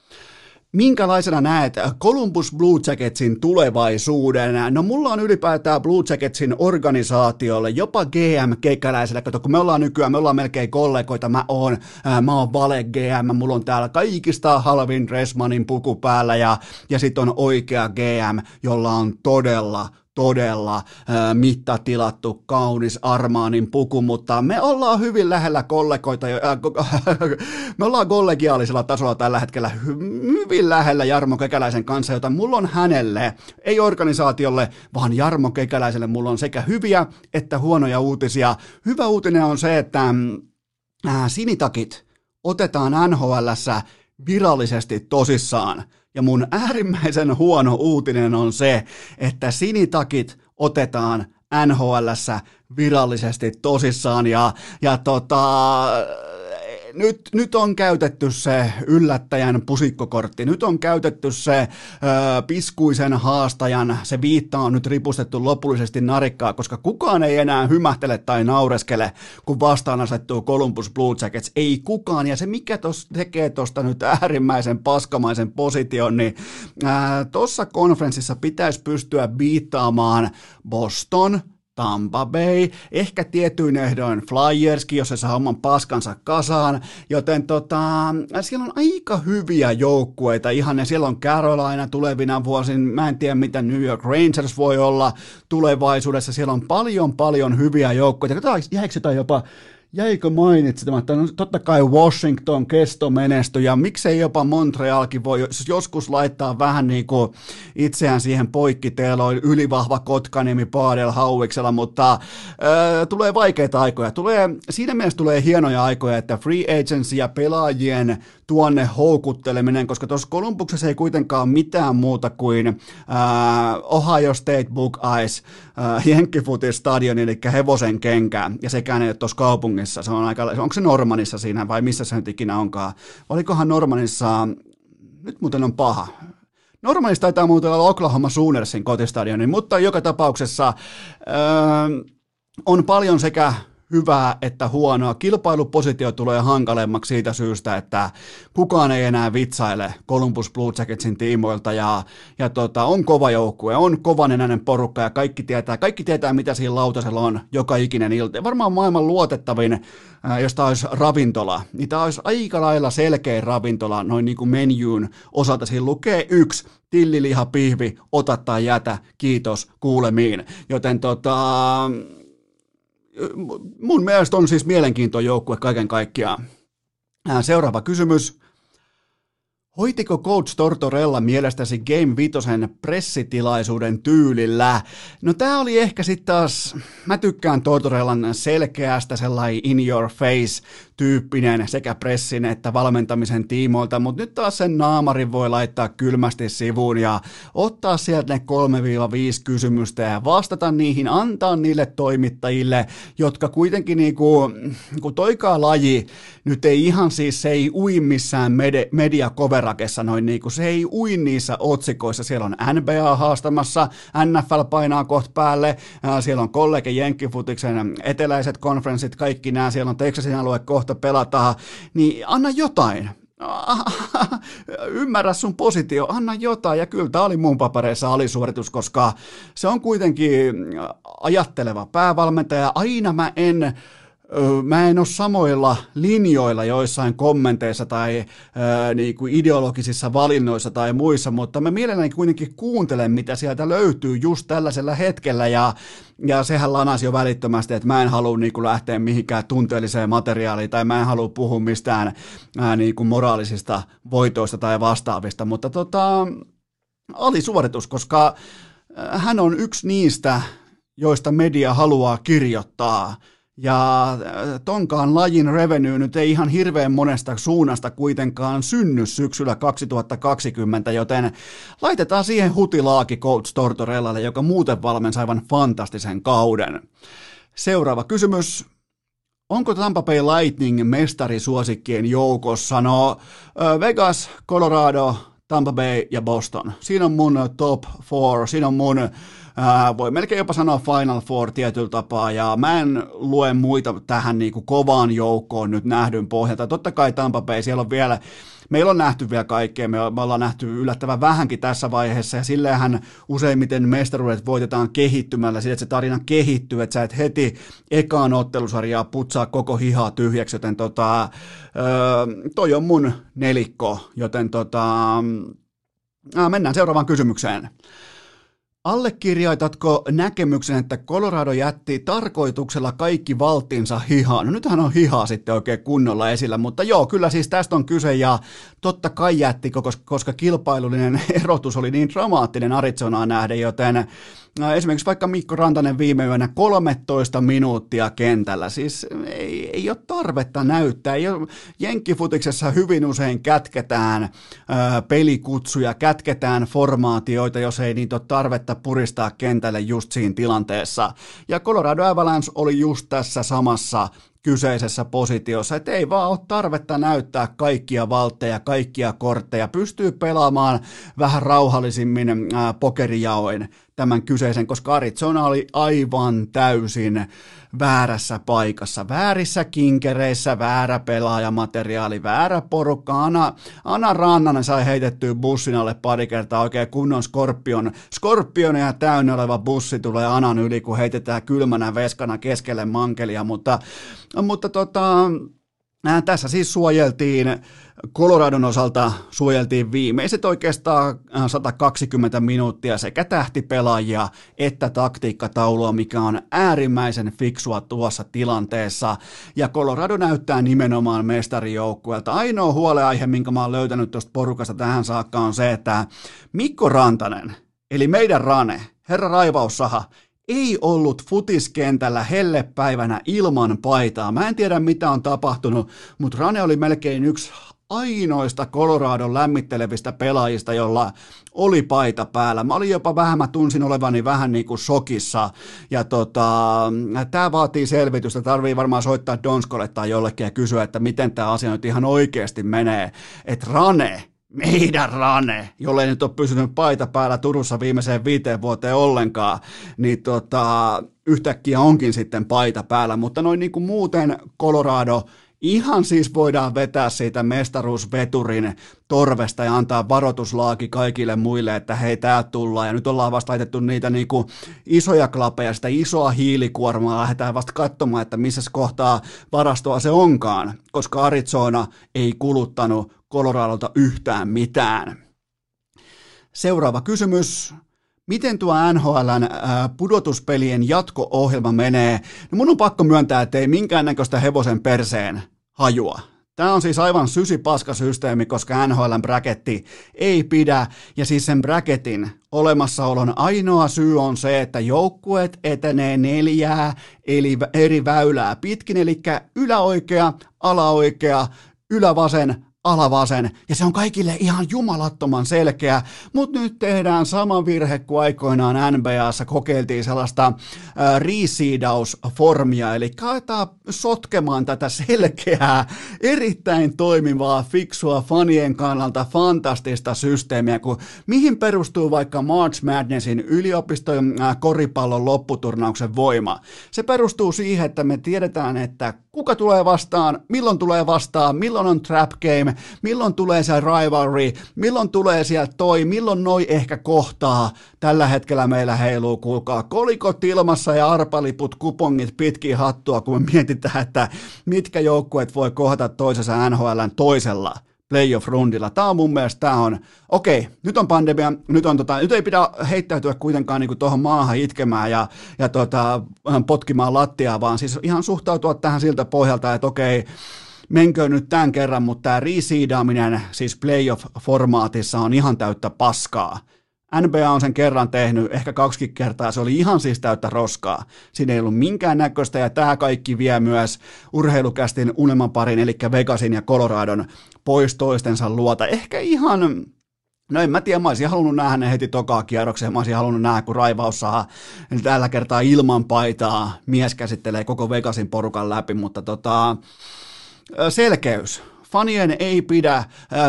Minkälaisena näet Columbus Blue Jacketsin tulevaisuuden? No mulla on ylipäätään Blue Jacketsin organisaatiolle, jopa GM-kekäläiselle, kato kun me ollaan nykyään, me ollaan melkein kollegoita, mä oon, ää, mä oon Vale GM, mulla on täällä kaikista halvin Dressmanin puku päällä ja, ja sit on oikea GM, jolla on todella todella äh, mittatilattu, kaunis Armaanin puku, mutta me ollaan hyvin lähellä kollegoita, äh, me ollaan kollegiaalisella tasolla tällä hetkellä hyvin lähellä Jarmo Kekäläisen kanssa, jota mulla on hänelle, ei organisaatiolle, vaan Jarmo Kekäläiselle mulla on sekä hyviä että huonoja uutisia. Hyvä uutinen on se, että äh, sinitakit otetaan NHLssä virallisesti tosissaan. Ja mun äärimmäisen huono uutinen on se, että sinitakit otetaan NHLssä virallisesti tosissaan ja, ja tota, nyt, nyt on käytetty se yllättäjän pusikkokortti, nyt on käytetty se ö, piskuisen haastajan, se viitta on nyt ripustettu lopullisesti narikkaa, koska kukaan ei enää hymähtele tai naureskele, kun vastaan asettuu Columbus Blue Jackets, ei kukaan, ja se mikä tos tekee tuosta nyt äärimmäisen paskamaisen position, niin tuossa konferenssissa pitäisi pystyä viittaamaan Boston, Tampa Bay, ehkä tietyin ehdoin Flyerskin, jos se saa oman paskansa kasaan, joten tota, siellä on aika hyviä joukkueita ihan, ja siellä on Carolina tulevina vuosina, mä en tiedä mitä New York Rangers voi olla tulevaisuudessa, siellä on paljon paljon hyviä joukkueita, jäikö jopa jäikö mainitsematta, no totta kai Washington kesto menestyi ja miksei jopa Montrealkin voi joskus laittaa vähän niin kuin itseään siihen poikkiteeloin ylivahva Kotkanimi Paadel Hauiksella, mutta äh, tulee vaikeita aikoja. Tulee, siinä mielessä tulee hienoja aikoja, että free agency ja pelaajien tuonne houkutteleminen, koska tuossa Kolumbuksessa ei kuitenkaan mitään muuta kuin äh, Ohio State Book Eyes, äh, Jenkkifutin eli hevosen kenkä, ja sekään ei ole tuossa kaupungissa, se on aika, onko se Normanissa siinä vai missä se nyt ikinä onkaan, olikohan Normanissa, nyt muuten on paha, Normanissa taitaa muuten olla Oklahoma Soonersin kotistadioni, mutta joka tapauksessa äh, on paljon sekä hyvää että huonoa. Kilpailupositio tulee hankalemmaksi siitä syystä, että kukaan ei enää vitsaile Columbus Blue Jacketsin tiimoilta ja, ja tota, on kova joukkue, on kovanenäinen porukka ja kaikki tietää, kaikki tietää mitä siinä lautasella on joka ikinen ilta. Varmaan maailman luotettavin, ää, jos tämä olisi ravintola, niin tämä olisi aika lailla selkeä ravintola noin niin kuin menjuun osalta. Siinä lukee yksi, tilliliha, pihvi, ota tai jätä, kiitos, kuulemiin. Joten tota, mun mielestä on siis mielenkiintoinen joukkue kaiken kaikkiaan. Seuraava kysymys. Hoitiko coach Tortorella mielestäsi Game Vitosen pressitilaisuuden tyylillä? No tää oli ehkä sitten taas, mä tykkään Tortorellan selkeästä sellainen in your face tyyppinen sekä pressin että valmentamisen tiimoilta, mutta nyt taas sen naamarin voi laittaa kylmästi sivuun ja ottaa sieltä ne 3-5 kysymystä ja vastata niihin, antaa niille toimittajille, jotka kuitenkin niinku, kun toikaa laji nyt ei ihan siis, se ei ui missään med- mediakoverakessa noin niinku, se ei ui niissä otsikoissa, siellä on NBA haastamassa, NFL painaa kohta päälle, siellä on kollege Jenkkifutiksen eteläiset konferenssit, kaikki nämä, siellä on Texasin alue kohta kohta pelataan, niin anna jotain. Ymmärrä sun positio, anna jotain. Ja kyllä tämä oli mun papereissa alisuoritus, koska se on kuitenkin ajatteleva päävalmentaja. Aina mä en mä en ole samoilla linjoilla joissain kommenteissa tai ää, niin kuin ideologisissa valinnoissa tai muissa, mutta mä mielelläni kuitenkin kuuntelen, mitä sieltä löytyy just tällaisella hetkellä ja, ja sehän lanasi jo välittömästi, että mä en halua niin kuin lähteä mihinkään tunteelliseen materiaaliin tai mä en halua puhua mistään ää, niin kuin moraalisista voitoista tai vastaavista, mutta tota, oli suoritus, koska hän on yksi niistä, joista media haluaa kirjoittaa – ja äh, tonkaan lajin revenue nyt ei ihan hirveän monesta suunnasta kuitenkaan synny syksyllä 2020, joten laitetaan siihen hutilaaki Coach Tortorellalle, joka muuten valmensi aivan fantastisen kauden. Seuraava kysymys. Onko Tampa Bay Lightning mestarisuosikkien joukossa? No, Vegas, Colorado, Tampa Bay ja Boston. Siinä on mun top four, siinä on mun ää, voi melkein jopa sanoa Final Four tietyllä tapaa, ja mä en lue muita tähän niin kuin kovaan joukkoon nyt nähdyn pohjalta. Totta kai Tampa Bay, siellä on vielä meillä on nähty vielä kaikkea, me, ollaan nähty yllättävän vähänkin tässä vaiheessa, ja silleenhän useimmiten mestaruudet voitetaan kehittymällä, sillä että se tarina kehittyy, että sä et heti ekaan ottelusarjaa putsaa koko hihaa tyhjäksi, joten tota, öö, toi on mun nelikko, joten tota, mennään seuraavaan kysymykseen. Allekirjoitatko näkemyksen, että Colorado jätti tarkoituksella kaikki valtinsa hihaan? No nythän on hihaa sitten oikein kunnolla esillä, mutta joo, kyllä siis tästä on kyse ja totta kai jätti, koska kilpailullinen erotus oli niin dramaattinen Arizonaan nähden, joten No, esimerkiksi vaikka Mikko Rantanen viime yönä 13 minuuttia kentällä, siis ei, ei ole tarvetta näyttää. Ei ole, Jenkkifutiksessa hyvin usein kätketään ö, pelikutsuja, kätketään formaatioita, jos ei niitä ole tarvetta puristaa kentälle just siinä tilanteessa. Ja Colorado Avalanche oli just tässä samassa kyseisessä positiossa, että ei vaan ole tarvetta näyttää kaikkia valtteja, kaikkia kortteja, pystyy pelaamaan vähän rauhallisimmin ää, pokerijaoin tämän kyseisen, koska Arizona oli aivan täysin väärässä paikassa, väärissä kinkereissä, väärä pelaajamateriaali, väärä porukka. Ana, Ana Rannanen sai heitettyä bussin alle pari kertaa oikein kunnon skorpion, skorpioneja täynnä oleva bussi tulee Anan yli, kun heitetään kylmänä veskana keskelle mankelia, mutta, mutta tota, tässä siis suojeltiin Coloradon osalta suojeltiin viimeiset oikeastaan 120 äh, minuuttia sekä tähtipelaajia että taktiikkataulua, mikä on äärimmäisen fiksua tuossa tilanteessa. Ja Colorado näyttää nimenomaan mestarijoukkueelta. Ainoa huoleaihe, minkä mä oon löytänyt tuosta porukasta tähän saakka on se, että Mikko Rantanen, eli meidän Rane, herra Raivaussaha, ei ollut futiskentällä hellepäivänä ilman paitaa. Mä en tiedä mitä on tapahtunut, mutta Rane oli melkein yksi ainoista Coloradon lämmittelevistä pelaajista, jolla oli paita päällä. Mä olin jopa vähän, mä tunsin olevani vähän niin kuin shokissa. Ja tota, tämä vaatii selvitystä. Tarvii varmaan soittaa Donskolle tai jollekin ja kysyä, että miten tämä asia nyt ihan oikeasti menee. Että Rane, meidän Rane, jolle nyt on pysynyt paita päällä Turussa viimeiseen viiteen vuoteen ollenkaan, niin tota, yhtäkkiä onkin sitten paita päällä, mutta noin niin kuin muuten Colorado Ihan siis voidaan vetää siitä mestaruusveturin torvesta ja antaa varoituslaaki kaikille muille, että hei, tää tullaan. Ja nyt ollaan vasta laitettu niitä niinku isoja klapeja, sitä isoa hiilikuormaa, lähdetään vasta katsomaan, että missä kohtaa varastoa se onkaan, koska Arizona ei kuluttanut Coloradolta yhtään mitään. Seuraava kysymys. Miten tuo NHLn pudotuspelien jatko-ohjelma menee? No mun on pakko myöntää, että ei minkäännäköistä hevosen perseen hajua. Tämä on siis aivan sysipaskasysteemi, koska NHLn bracketti ei pidä, ja siis sen bracketin olemassaolon ainoa syy on se, että joukkueet etenee neljää eli eri väylää pitkin, eli yläoikea, alaoikea, ylävasen, alavasen, ja se on kaikille ihan jumalattoman selkeä, mutta nyt tehdään sama virhe kuin aikoinaan NBAssa kokeiltiin sellaista resiidausformia, eli kaetaan sotkemaan tätä selkeää, erittäin toimivaa, fiksua, fanien kannalta fantastista systeemiä, kun mihin perustuu vaikka March Madnessin yliopiston koripallon lopputurnauksen voima. Se perustuu siihen, että me tiedetään, että kuka tulee vastaan, milloin tulee vastaan, milloin on trap game, milloin tulee se rivalry, milloin tulee sieltä toi, milloin noi ehkä kohtaa. Tällä hetkellä meillä heiluu, kuulkaa, kolikot ilmassa ja arpaliput, kupongit pitkin hattua, kun me mietitään, että mitkä joukkueet voi kohdata toisensa NHLn toisella playoff-rundilla. Tämä on mun mielestä, tämä on, okei, nyt on pandemia, nyt, on, tota, nyt ei pidä heittäytyä kuitenkaan niin tuohon maahan itkemään ja, ja tota, potkimaan lattiaa, vaan siis ihan suhtautua tähän siltä pohjalta, että okei, menköön nyt tämän kerran, mutta tämä resiidaaminen siis playoff-formaatissa on ihan täyttä paskaa. NBA on sen kerran tehnyt, ehkä kaksi kertaa, se oli ihan siis täyttä roskaa. Siinä ei ollut minkään näköistä, ja tämä kaikki vie myös urheilukästin unelmaparin, eli Vegasin ja Coloradon pois toistensa luota. Ehkä ihan No en mä tiedä, mä olisin halunnut nähdä ne heti tokaa kierrokseen, mä olisin halunnut nähdä, kun Raivaus saa tällä kertaa ilman paitaa, mies käsittelee koko Vegasin porukan läpi, mutta tota, selkeys fanien ei pidä,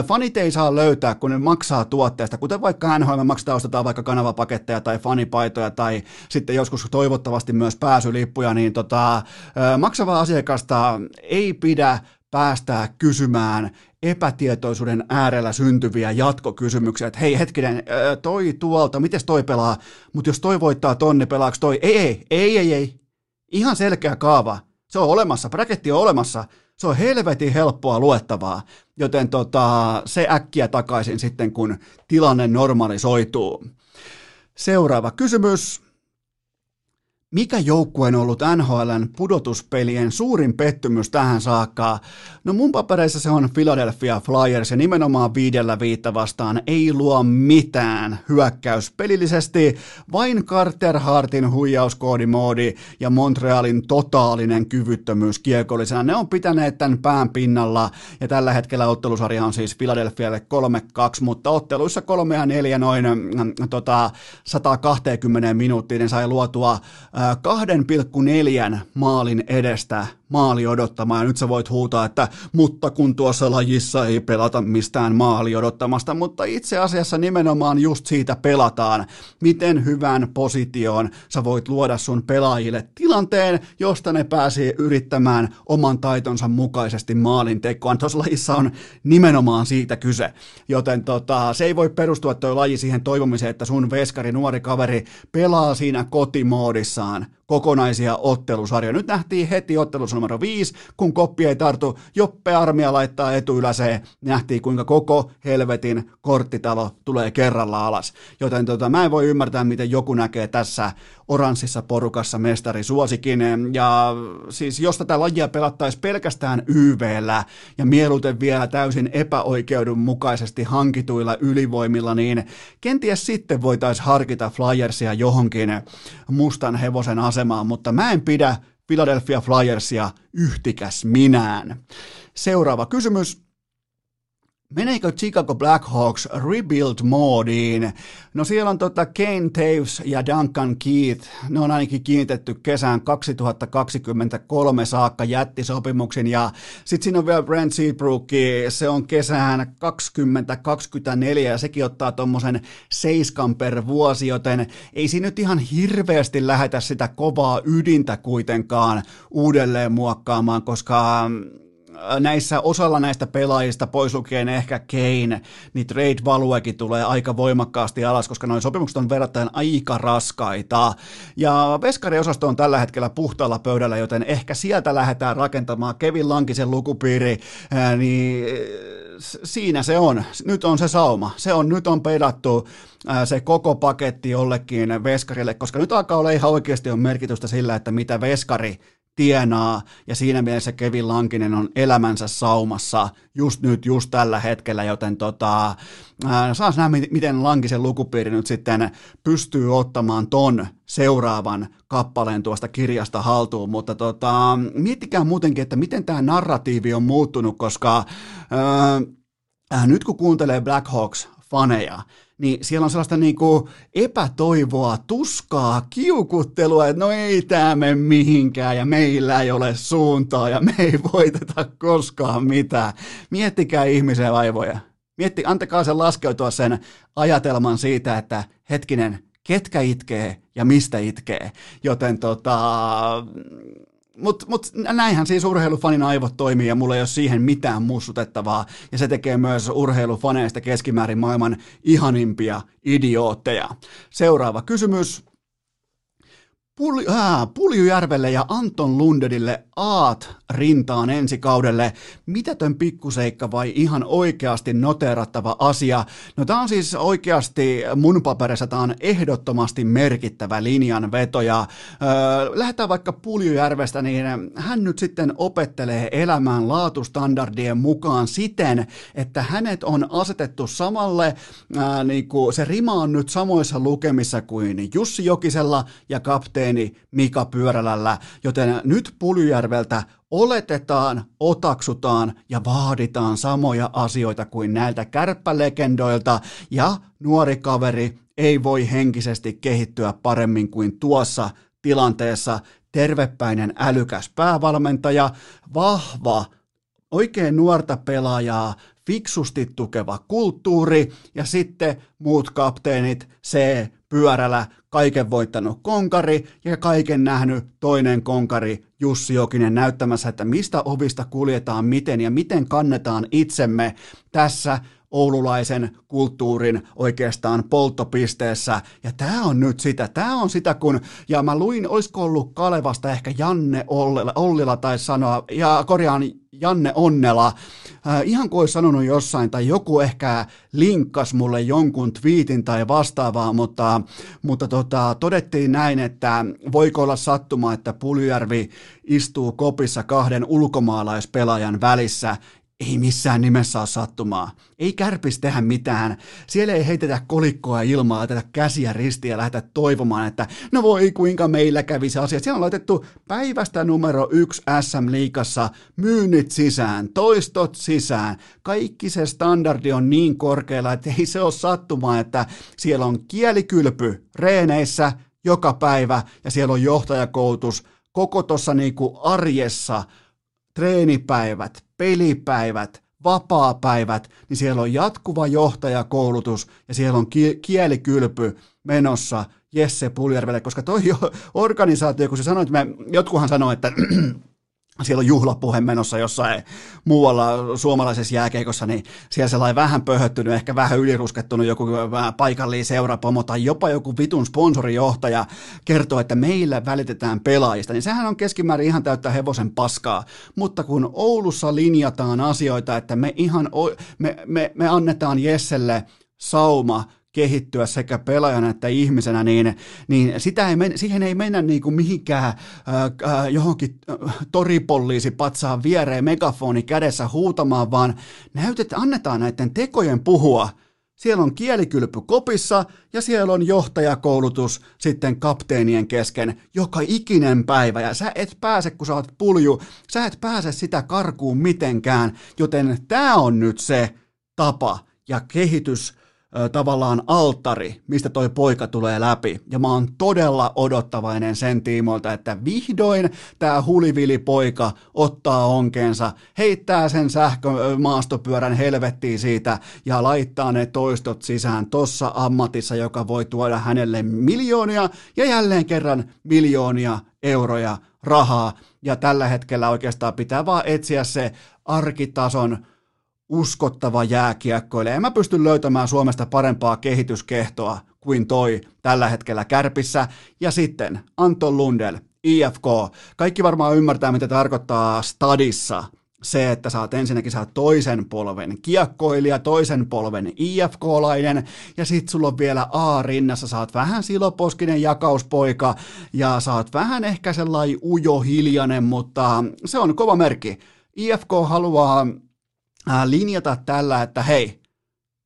fanit ei saa löytää, kun ne maksaa tuotteesta, kuten vaikka NHL me maksetaan, ostetaan vaikka kanavapaketteja tai fanipaitoja tai sitten joskus toivottavasti myös pääsylippuja, niin tota, maksavaa asiakasta ei pidä päästää kysymään epätietoisuuden äärellä syntyviä jatkokysymyksiä, että hei hetkinen, toi tuolta, miten toi pelaa, mutta jos toi voittaa tonne, pelaako toi? Ei, ei, ei, ei, ei. Ihan selkeä kaava. Se on olemassa, braketti on olemassa, se on helvetin helppoa luettavaa, joten tota, se äkkiä takaisin sitten, kun tilanne normalisoituu. Seuraava kysymys. Mikä joukkue on ollut NHLn pudotuspelien suurin pettymys tähän saakka? No mun papereissa se on Philadelphia Flyers ja nimenomaan viidellä viittä vastaan ei luo mitään hyökkäys pelillisesti, vain Carter Hartin huijauskoodimoodi ja Montrealin totaalinen kyvyttömyys kiekollisena. Ne on pitäneet tämän pään pinnalla ja tällä hetkellä ottelusarja on siis Philadelphialle 3-2, mutta otteluissa 3 ja 4 noin mm, tota, 120 minuuttiin ne sai luotua 2,4 maalin edestä maali odottamaan. Ja nyt sä voit huutaa, että mutta kun tuossa lajissa ei pelata mistään maali odottamasta, mutta itse asiassa nimenomaan just siitä pelataan. Miten hyvän positioon sä voit luoda sun pelaajille tilanteen, josta ne pääsee yrittämään oman taitonsa mukaisesti maalin tekoon. Tuossa lajissa on nimenomaan siitä kyse. Joten tota, se ei voi perustua tuo laji siihen toivomiseen, että sun veskari, nuori kaveri pelaa siinä kotimoodissaan on kokonaisia ottelusarjoja. Nyt nähtiin heti ottelus numero 5, kun koppi ei tartu, Joppe Armia laittaa etuyläseen, nähtiin kuinka koko helvetin korttitalo tulee kerralla alas. Joten tota, mä en voi ymmärtää, miten joku näkee tässä oranssissa porukassa mestari suosikin. Ja siis jos tätä lajia pelattaisiin pelkästään YVllä ja mieluiten vielä täysin epäoikeudenmukaisesti hankituilla ylivoimilla, niin kenties sitten voitaisiin harkita Flyersia johonkin mustan hevosen asemaan, mutta mä en pidä Philadelphia Flyersia yhtikäs minään. Seuraava kysymys. Meneekö Chicago Blackhawks rebuild-moodiin? No siellä on tota Kane Taves ja Duncan Keith. Ne on ainakin kiinnitetty kesään 2023 saakka jättisopimuksin. Ja sitten siinä on vielä Brent Seabrook. Se on kesään 2024 ja sekin ottaa tuommoisen seiskan per vuosi, joten ei siinä nyt ihan hirveästi lähetä sitä kovaa ydintä kuitenkaan uudelleen muokkaamaan, koska näissä osalla näistä pelaajista, pois lukien ehkä Kane, niin trade valuekin tulee aika voimakkaasti alas, koska noin sopimukset on verrattain aika raskaita. Ja Veskari-osasto on tällä hetkellä puhtaalla pöydällä, joten ehkä sieltä lähdetään rakentamaan Kevin Lankisen lukupiiri, niin siinä se on. Nyt on se sauma. Se on, nyt on pedattu se koko paketti jollekin veskarille, koska nyt alkaa olla ihan oikeasti on merkitystä sillä, että mitä veskari tienaa, ja siinä mielessä Kevin Lankinen on elämänsä saumassa just nyt, just tällä hetkellä, joten tota, saas nähdä, miten Lankisen lukupiiri nyt sitten pystyy ottamaan ton seuraavan kappaleen tuosta kirjasta haltuun, mutta tota, miettikää muutenkin, että miten tämä narratiivi on muuttunut, koska ää, nyt kun kuuntelee Blackhawks faneja, niin siellä on sellaista niin kuin epätoivoa, tuskaa, kiukuttelua, että no ei tämä mene mihinkään ja meillä ei ole suuntaa ja me ei voiteta koskaan mitään. Miettikää ihmisen vaivoja. Mietti, antakaa sen laskeutua sen ajatelman siitä, että hetkinen, ketkä itkee ja mistä itkee. Joten tota, mutta mut, näinhän siis urheilufanin aivot toimii ja mulla ei ole siihen mitään mussutettavaa. Ja se tekee myös urheilufaneista keskimäärin maailman ihanimpia idiootteja. Seuraava kysymys. Pul- äh, Puljujärvelle ja Anton Lundedille aat rintaan ensi kaudelle. Mitätön pikkuseikka vai ihan oikeasti noterattava asia? No tämä on siis oikeasti mun paperissa tämä on ehdottomasti merkittävä linjanveto ja öö, lähdetään vaikka Puljujärvestä, niin hän nyt sitten opettelee elämään laatustandardien mukaan siten, että hänet on asetettu samalle, ää, niin kuin se rima on nyt samoissa lukemissa kuin Jussi Jokisella ja kapteeni Mika Pyörälällä, joten nyt Puljujärveltä oletetaan, otaksutaan ja vaaditaan samoja asioita kuin näiltä kärppälegendoilta. Ja nuori kaveri ei voi henkisesti kehittyä paremmin kuin tuossa tilanteessa. Tervepäinen älykäs päävalmentaja, vahva, oikein nuorta pelaajaa, fiksusti tukeva kulttuuri ja sitten muut kapteenit, C, pyörällä, kaiken voittanut konkari ja kaiken nähnyt toinen konkari Jussi Jokinen näyttämässä, että mistä ovista kuljetaan, miten ja miten kannetaan itsemme. Tässä oululaisen kulttuurin oikeastaan polttopisteessä. Ja tämä on nyt sitä, tämä on sitä kun, ja mä luin, olisiko ollut Kalevasta ehkä Janne Ollila, Ollila tai sanoa, ja korjaan Janne Onnela, äh, ihan kuin olisi sanonut jossain, tai joku ehkä linkkas mulle jonkun twiitin tai vastaavaa, mutta, mutta tota, todettiin näin, että voiko olla sattuma, että Puljärvi istuu kopissa kahden ulkomaalaispelaajan välissä, ei missään nimessä ole sattumaa. Ei kärpis tehdä mitään. Siellä ei heitetä kolikkoa ilmaa, laiteta käsiä ristiin ja lähdetä toivomaan, että no voi kuinka meillä kävi se asia. Siellä on laitettu päivästä numero yksi SM-liikassa myynnit sisään, toistot sisään. Kaikki se standardi on niin korkealla, että ei se ole sattumaa, että siellä on kielikylpy reeneissä joka päivä ja siellä on johtajakoulutus koko tuossa niinku arjessa, treenipäivät, pelipäivät, vapaapäivät, niin siellä on jatkuva johtajakoulutus ja siellä on kielikylpy menossa Jesse Puljärvelle, koska toi organisaatio, kun se sanoi, että me, jotkuhan sanoi, että siellä on juhlapuhe menossa jossain muualla suomalaisessa jääkeikossa, niin siellä sellainen vähän pöhöttynyt, ehkä vähän yliruskettunut joku paikallinen seurapomo tai jopa joku vitun sponsorijohtaja kertoo, että meillä välitetään pelaajista, niin sehän on keskimäärin ihan täyttä hevosen paskaa. Mutta kun Oulussa linjataan asioita, että me ihan, me, me, me annetaan Jesselle sauma kehittyä sekä pelaajana että ihmisenä, niin, niin sitä ei men, siihen ei mennä niin kuin mihinkään äh, äh, johonkin äh, toripoliisi patsaan viereen megafoni kädessä huutamaan, vaan näytet, annetaan näiden tekojen puhua. Siellä on kielikylpy kopissa ja siellä on johtajakoulutus sitten kapteenien kesken joka ikinen päivä. Ja sä et pääse, kun sä oot pulju, sä et pääse sitä karkuun mitenkään, joten tämä on nyt se, tapa ja kehitys tavallaan alttari, mistä toi poika tulee läpi. Ja mä oon todella odottavainen sen tiimoilta, että vihdoin tämä hulivili poika ottaa onkeensa, heittää sen sähkömaastopyörän helvettiin siitä ja laittaa ne toistot sisään tossa ammatissa, joka voi tuoda hänelle miljoonia ja jälleen kerran miljoonia euroja rahaa. Ja tällä hetkellä oikeastaan pitää vaan etsiä se arkitason uskottava jääkiekkoilija. En mä pysty löytämään Suomesta parempaa kehityskehtoa kuin toi tällä hetkellä kärpissä. Ja sitten Anton Lundell, IFK. Kaikki varmaan ymmärtää, mitä tarkoittaa stadissa se, että oot ensinnäkin oot toisen polven kiekkoilija, toisen polven IFK-lainen, ja sit sulla on vielä A-rinnassa, oot vähän siloposkinen jakauspoika, ja oot vähän ehkä sellainen ujo hiljainen, mutta se on kova merkki. IFK haluaa linjata tällä, että hei,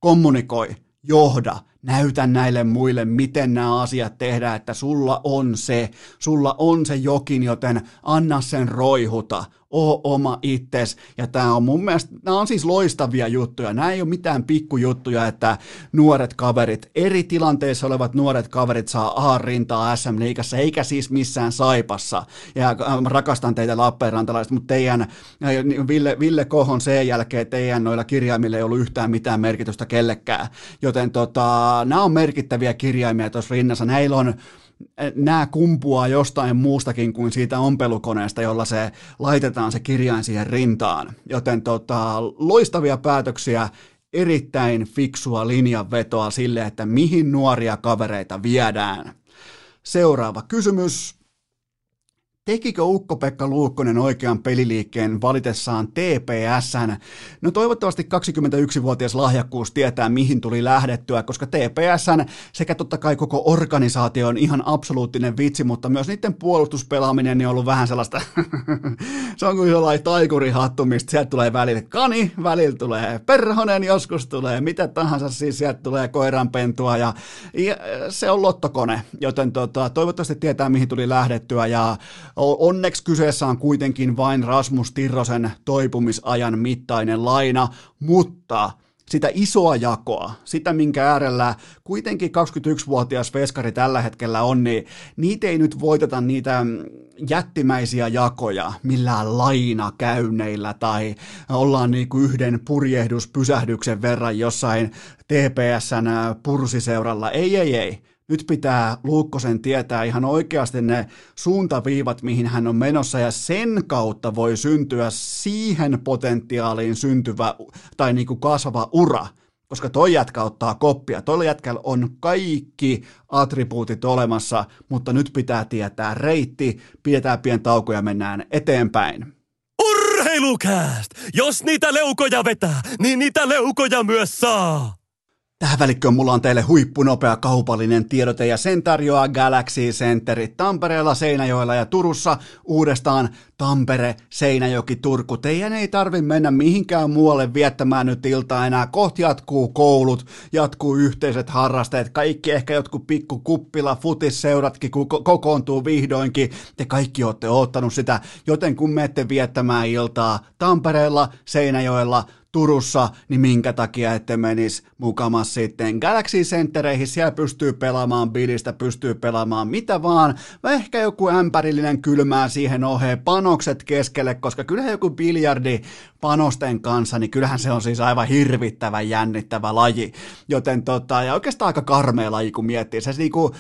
kommunikoi, johda, näytä näille muille, miten nämä asiat tehdään, että sulla on se, sulla on se jokin, joten anna sen roihuta, oo oma itses. Ja tämä on mun mielestä, nämä on siis loistavia juttuja. Nämä ei ole mitään pikkujuttuja, että nuoret kaverit, eri tilanteissa olevat nuoret kaverit saa A-rintaa SM-liigassa, eikä siis missään saipassa. Ja ähm, rakastan teitä Lappeenrantalaiset, mutta teidän, äh, Ville, Ville Kohon sen jälkeen teidän noilla kirjaimilla ei ollut yhtään mitään merkitystä kellekään. Joten tota, nämä on merkittäviä kirjaimia tuossa rinnassa. Näillä on nämä kumpuaa jostain muustakin kuin siitä ompelukoneesta, jolla se laitetaan se kirjain siihen rintaan. Joten tota, loistavia päätöksiä, erittäin fiksua linjanvetoa sille, että mihin nuoria kavereita viedään. Seuraava kysymys. Tekikö Ukko-Pekka Luukkonen oikean peliliikkeen valitessaan TPSn? No toivottavasti 21-vuotias lahjakkuus tietää, mihin tuli lähdettyä, koska TPSn sekä totta kai koko organisaatio on ihan absoluuttinen vitsi, mutta myös niiden puolustuspelaaminen on ollut vähän sellaista, se on kuin sellainen taikurihattu, mistä sieltä tulee välillä kani, välillä tulee perhonen, joskus tulee mitä tahansa, siis sieltä tulee koiranpentua ja, ja se on lottokone, joten tota, toivottavasti tietää, mihin tuli lähdettyä ja Onneksi kyseessä on kuitenkin vain Rasmus Tirrosen toipumisajan mittainen laina, mutta sitä isoa jakoa, sitä minkä äärellä kuitenkin 21-vuotias veskari tällä hetkellä on, niin niitä ei nyt voiteta niitä jättimäisiä jakoja millään lainakäynneillä tai ollaan niin kuin yhden purjehduspysähdyksen verran jossain TPSn pursiseuralla. Ei, ei, ei nyt pitää Luukkosen tietää ihan oikeasti ne suuntaviivat, mihin hän on menossa, ja sen kautta voi syntyä siihen potentiaaliin syntyvä tai niin kuin kasvava ura, koska toi jätkä ottaa koppia. Toilla jätkällä on kaikki attribuutit olemassa, mutta nyt pitää tietää reitti, pidetään pien tauko ja mennään eteenpäin. Urheilukääst! Jos niitä leukoja vetää, niin niitä leukoja myös saa! Tähän välikköön mulla on teille huippunopea kaupallinen tiedote ja sen tarjoaa Galaxy Centeri Tampereella, Seinäjoella ja Turussa uudestaan Tampere, Seinäjoki, Turku. Teidän ei tarvi mennä mihinkään muualle viettämään nyt iltaa enää. Kohti jatkuu koulut, jatkuu yhteiset harrasteet, kaikki ehkä jotkut pikku kuppila, futisseuratkin kokoontuu vihdoinkin. Te kaikki olette ottanut sitä, joten kun menette viettämään iltaa Tampereella, Seinäjoella, Turussa, niin minkä takia ette menisi mukamas sitten Galaxy Centereihin, siellä pystyy pelaamaan bilistä, pystyy pelaamaan mitä vaan, ehkä joku ämpärillinen kylmää siihen oheen, panokset keskelle, koska kyllähän joku biljardi panosten kanssa, niin kyllähän se on siis aivan hirvittävän jännittävä laji, joten tota, ja oikeastaan aika karmea laji, kun miettii, se, niinku,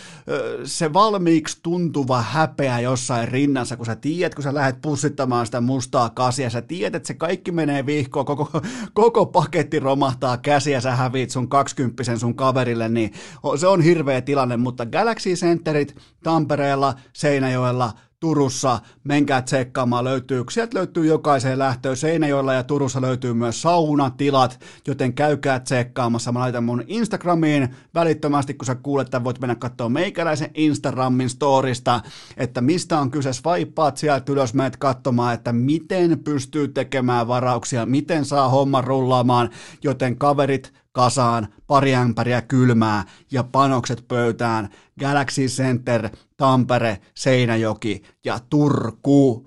se valmiiksi tuntuva häpeä jossain rinnassa, kun sä tiedät, kun sä lähdet pussittamaan sitä mustaa kasia, sä tiedät, että se kaikki menee vihkoon, koko, koko paketti romahtaa käsiä, sä häviit sun kaksikymppisen sun kaverille, niin se on hirveä tilanne, mutta Galaxy Centerit Tampereella, Seinäjoella, Turussa, menkää tsekkaamaan, löytyy, sieltä löytyy jokaiseen lähtöön, Seinäjoella ja Turussa löytyy myös saunatilat, joten käykää tsekkaamassa, mä laitan mun Instagramiin välittömästi, kun sä kuulet, että voit mennä katsoa meikäläisen Instagramin storista, että mistä on kyse, swipeaat sieltä ylös, menet katsomaan, että miten pystyy tekemään varauksia, miten saa homma rullaamaan, joten kaverit, kasaan, pari ämpäriä kylmää ja panokset pöytään. Galaxy Center, Tampere, Seinäjoki ja Turku.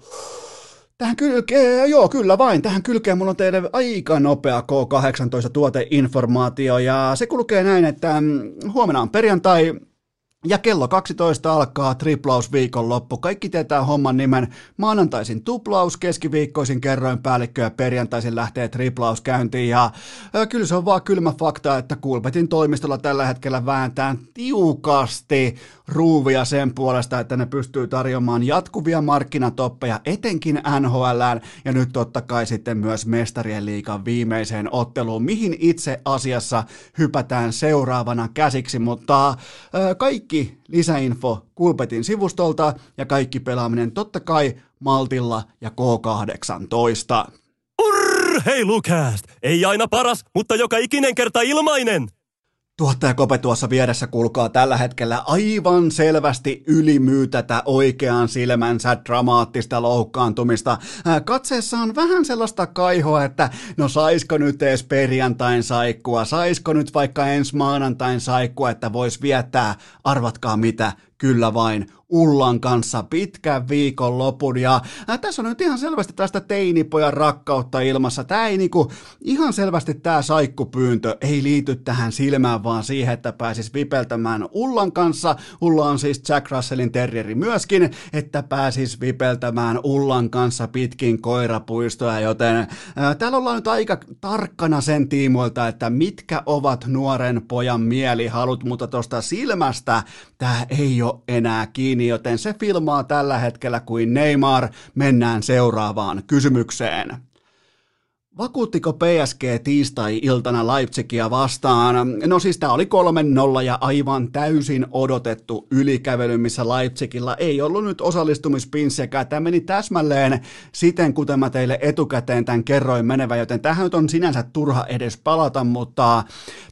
Tähän kylkeen, joo kyllä vain, tähän kylkeen mulla on teille aika nopea K18 tuoteinformaatio ja se kulkee näin, että mm, huomenna on perjantai, ja kello 12 alkaa triplaus viikonloppu. Kaikki tietää homman nimen. Maanantaisin tuplaus, keskiviikkoisin kerroin päällikkö ja perjantaisin lähtee triplaus käyntiin. Ja kyllä se on vaan kylmä fakta, että Kulpetin toimistolla tällä hetkellä vääntää tiukasti ruuvia sen puolesta, että ne pystyy tarjoamaan jatkuvia markkinatoppeja etenkin NHLään ja nyt totta kai sitten myös mestarien liikan viimeiseen otteluun, mihin itse asiassa hypätään seuraavana käsiksi, mutta ö, kaikki lisäinfo Kulpetin sivustolta ja kaikki pelaaminen totta kai Maltilla ja K18. Urheilukääst! Ei aina paras, mutta joka ikinen kerta ilmainen! Tuottaja Kope tuossa vieressä kulkaa tällä hetkellä aivan selvästi ylimyy tätä oikean silmänsä dramaattista loukkaantumista. Katseessa on vähän sellaista kaihoa, että no saisko nyt edes perjantain saikkua, saisko nyt vaikka ensi maanantain saikkua, että vois viettää, arvatkaa mitä, kyllä vain Ullan kanssa pitkän viikon lopun. Ja äh, tässä on nyt ihan selvästi tästä teinipojan rakkautta ilmassa. Tämä ei niinku, ihan selvästi tämä saikkupyyntö ei liity tähän silmään, vaan siihen, että pääsis vipeltämään Ullan kanssa. Ulla on siis Jack Russellin terrieri myöskin, että pääsis vipeltämään Ullan kanssa pitkin koirapuistoja, joten äh, täällä ollaan nyt aika tarkkana sen tiimoilta, että mitkä ovat nuoren pojan mielihalut, mutta tuosta silmästä tämä ei ole enää kiinni, joten se filmaa tällä hetkellä kuin Neymar. Mennään seuraavaan kysymykseen. Vakuuttiko PSG tiistai-iltana Leipzigia vastaan? No siis tämä oli 3-0 ja aivan täysin odotettu ylikävely, missä Leipzigilla ei ollut nyt osallistumispinssiäkään. Tämä meni täsmälleen siten, kuten mä teille etukäteen tämän kerroin menevä, joten tähän nyt on sinänsä turha edes palata, mutta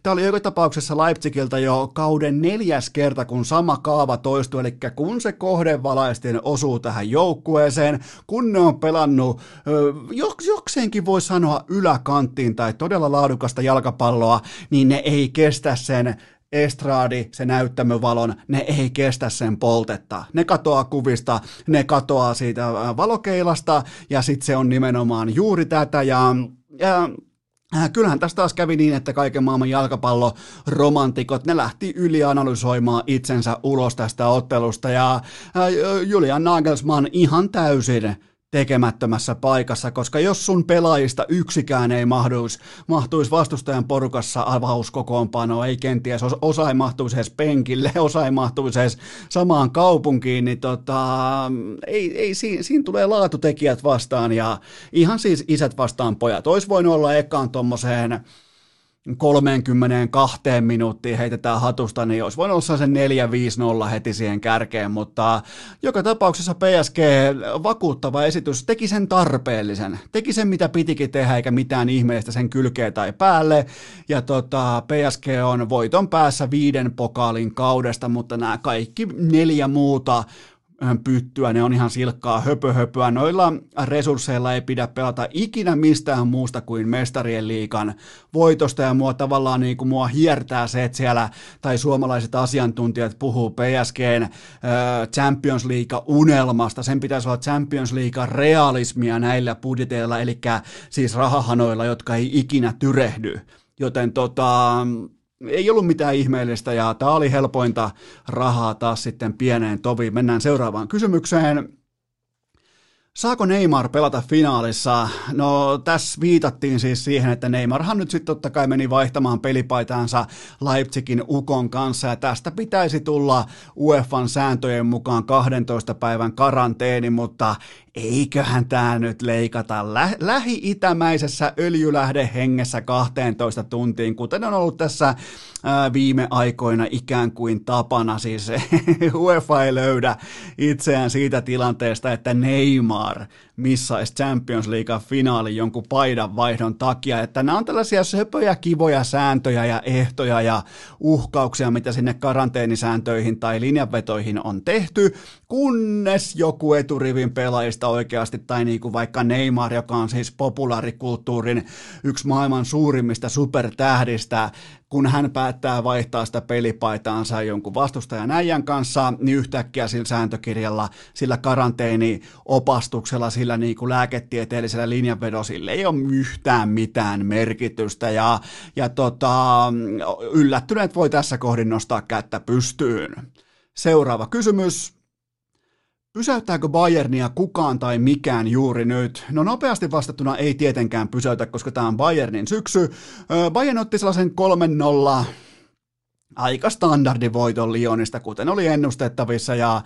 tämä oli joka tapauksessa Leipzigilta jo kauden neljäs kerta, kun sama kaava toistui, eli kun se kohdevalaisten osuu tähän joukkueeseen, kun ne on pelannut, jokseenkin voi sanoa, yläkanttiin tai todella laadukasta jalkapalloa, niin ne ei kestä sen estraadi, se näyttämövalon, ne ei kestä sen poltetta. Ne katoaa kuvista, ne katoaa siitä valokeilasta ja sitten se on nimenomaan juuri tätä ja, ja Äh, kyllähän tästä taas kävi niin, että kaiken maailman jalkapalloromantikot, ne lähti ylianalysoimaan itsensä ulos tästä ottelusta ja Julian Nagelsmann ihan täysin tekemättömässä paikassa, koska jos sun pelaajista yksikään ei mahtuisi, mahtuisi vastustajan porukassa avauskokoonpanoon, ei kenties osa ei mahtuisi edes penkille, osa ei mahtuisi edes samaan kaupunkiin, niin tota, ei, ei, siinä, siinä tulee laatutekijät vastaan ja ihan siis isät vastaan pojat. Olisi voinut olla ekaan tuommoiseen 32 minuuttia heitetään hatusta, niin olisi voinut olla sen 4-5-0 heti siihen kärkeen, mutta joka tapauksessa PSG vakuuttava esitys teki sen tarpeellisen, teki sen mitä pitikin tehdä, eikä mitään ihmeellistä sen kylkeä tai päälle, ja tota, PSG on voiton päässä viiden pokaalin kaudesta, mutta nämä kaikki neljä muuta pyttyä, ne on ihan silkkaa höpöhöpöä. Noilla resursseilla ei pidä pelata ikinä mistään muusta kuin mestarien liikan voitosta ja mua tavallaan niin kuin mua hiertää se, että siellä tai suomalaiset asiantuntijat puhuu PSGn Champions League-unelmasta. Sen pitäisi olla Champions League-realismia näillä budjeteilla, eli siis rahahanoilla, jotka ei ikinä tyrehdy. Joten tota, ei ollut mitään ihmeellistä ja tämä oli helpointa rahaa taas sitten pieneen toviin. Mennään seuraavaan kysymykseen. Saako Neymar pelata finaalissa? No tässä viitattiin siis siihen, että Neymarhan nyt sitten totta kai meni vaihtamaan pelipaitaansa Leipzigin Ukon kanssa ja tästä pitäisi tulla UEFan sääntöjen mukaan 12 päivän karanteeni, mutta eiköhän tämä nyt leikata lä- lähi-itämäisessä öljylähdehengessä 12 tuntiin, kuten on ollut tässä ää, viime aikoina ikään kuin tapana. Siis UEFA ei löydä itseään siitä tilanteesta, että Neymar maar missaisi Champions League finaali jonkun paidan vaihdon takia, että nämä on tällaisia söpöjä, kivoja sääntöjä ja ehtoja ja uhkauksia, mitä sinne karanteenisääntöihin tai linjanvetoihin on tehty, kunnes joku eturivin pelaajista oikeasti, tai niin kuin vaikka Neymar, joka on siis populaarikulttuurin yksi maailman suurimmista supertähdistä, kun hän päättää vaihtaa sitä pelipaitaansa jonkun vastustajan äijän kanssa, niin yhtäkkiä sillä sääntökirjalla, sillä karanteeniopastuksella, sillä niin kuin lääketieteellisellä linjanvedolla, sillä ei ole yhtään mitään merkitystä ja, ja tota, yllättyneet voi tässä kohdin nostaa kättä pystyyn. Seuraava kysymys. Pysäyttääkö Bayernia kukaan tai mikään juuri nyt? No nopeasti vastattuna ei tietenkään pysäytä, koska tämä on Bayernin syksy. Bayern otti sellaisen 3-0 aika standardivoiton Lionista, kuten oli ennustettavissa, ja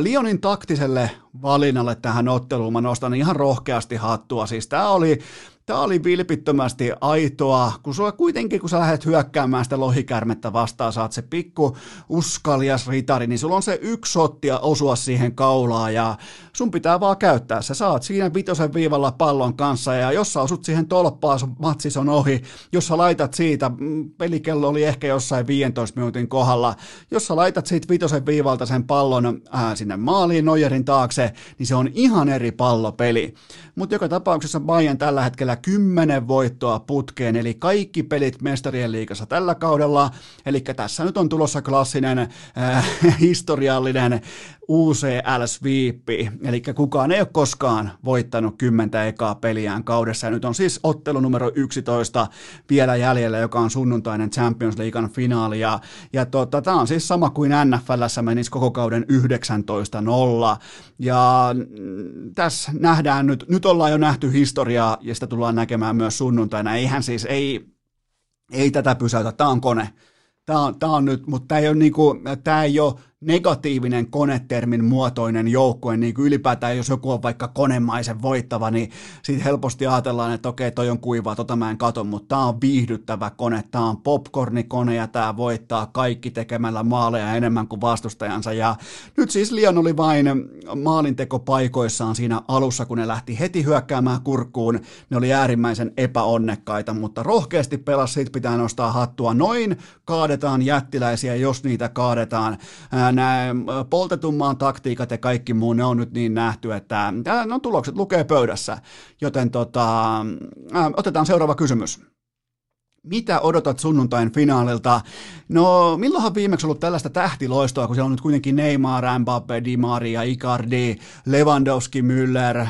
Lionin taktiselle valinnalle tähän otteluun mä nostan ihan rohkeasti hattua, siis tämä oli Tämä oli vilpittömästi aitoa, kun sulla kuitenkin, kun sä lähdet hyökkäämään sitä lohikärmettä vastaan, saat se pikku uskalias ritari, niin sulla on se yksi sottia osua siihen kaulaan ja sun pitää vaan käyttää. Sä saat siinä vitosen viivalla pallon kanssa ja jos sä osut siihen tolppaan, matsis on ohi. Jos sä laitat siitä, mm, pelikello oli ehkä jossain 15 minuutin kohdalla, jos sä laitat siitä vitosen viivalta sen pallon ää, sinne maaliin Nojerin taakse, niin se on ihan eri pallopeli. Mutta joka tapauksessa Bayern tällä hetkellä 10 voittoa putkeen, eli kaikki pelit mestarien liigassa tällä kaudella. Eli tässä nyt on tulossa klassinen äh, historiallinen UCL-sviippi, eli kukaan ei ole koskaan voittanut kymmentä ekaa peliään kaudessa, ja nyt on siis ottelu numero 11 vielä jäljellä, joka on sunnuntainen Champions Leaguean finaali, ja, ja tota, tämä on siis sama kuin NFLssä menisi koko kauden 19-0, ja mm, tässä nähdään nyt, nyt ollaan jo nähty historiaa, ja sitä tullaan näkemään myös sunnuntaina, eihän siis, ei, ei tätä pysäytä, tämä on kone, tämä on, tämä on nyt, mutta tämä ei ole, niinku, tämä ei ole negatiivinen konetermin muotoinen joukkue, niin kuin ylipäätään jos joku on vaikka konemaisen voittava, niin siitä helposti ajatellaan, että okei, toi on kuivaa, tota mä en kato, mutta tämä on viihdyttävä kone, tämä on popcornikone ja tämä voittaa kaikki tekemällä maaleja enemmän kuin vastustajansa. Ja nyt siis Lion oli vain maalintekopaikoissaan siinä alussa, kun ne lähti heti hyökkäämään kurkkuun, ne oli äärimmäisen epäonnekkaita, mutta rohkeasti pelas, siitä pitää nostaa hattua, noin kaadetaan jättiläisiä, jos niitä kaadetaan, nämä poltetun maan taktiikat ja kaikki muu, ne on nyt niin nähty, että no, tulokset lukee pöydässä. Joten tota, otetaan seuraava kysymys. Mitä odotat sunnuntain finaalilta? No, milloinhan viimeksi ollut tällaista tähtiloistoa, kun siellä on nyt kuitenkin Neymar, Mbappe, Di Maria, Icardi, Lewandowski, Müller, äh,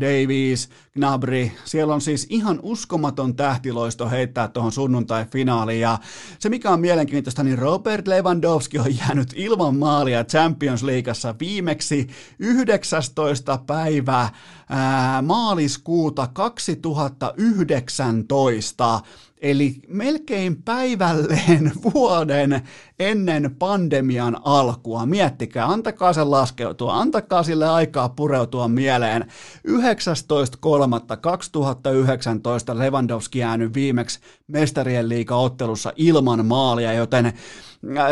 Davies, Gnabry. Siellä on siis ihan uskomaton tähtiloisto heittää tuohon sunnuntai finaaliin. Ja se, mikä on mielenkiintoista, niin Robert Lewandowski on jäänyt ilman maalia Champions Leagueassa viimeksi 19. päivä ää, maaliskuuta 2019 Eli melkein päivälleen vuoden ennen pandemian alkua. Miettikää, antakaa sen laskeutua, antakaa sille aikaa pureutua mieleen. 19.3.2019 Lewandowski jäänyt viimeksi mestarien liiga-ottelussa ilman maalia, joten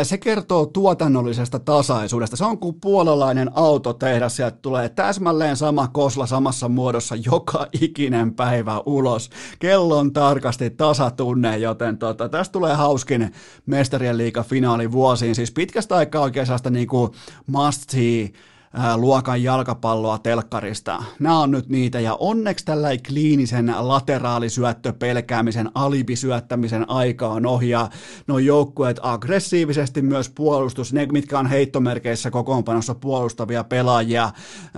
se kertoo tuotannollisesta tasaisuudesta. Se on kuin puolalainen auto tehdä, sieltä tulee täsmälleen sama kosla samassa muodossa joka ikinen päivä ulos. Kellon tarkasti tasatunne, joten tota, tästä tulee hauskin mestarien liiga finaali vuosiin. Siis pitkästä aikaa sellaista niin must see luokan jalkapalloa telkkarista. Nämä on nyt niitä, ja onneksi tällä kliinisen lateraalisyöttö pelkäämisen, alibisyöttämisen aika on ohi, ja nuo joukkueet aggressiivisesti myös puolustus, ne mitkä on heittomerkeissä kokoonpanossa puolustavia pelaajia,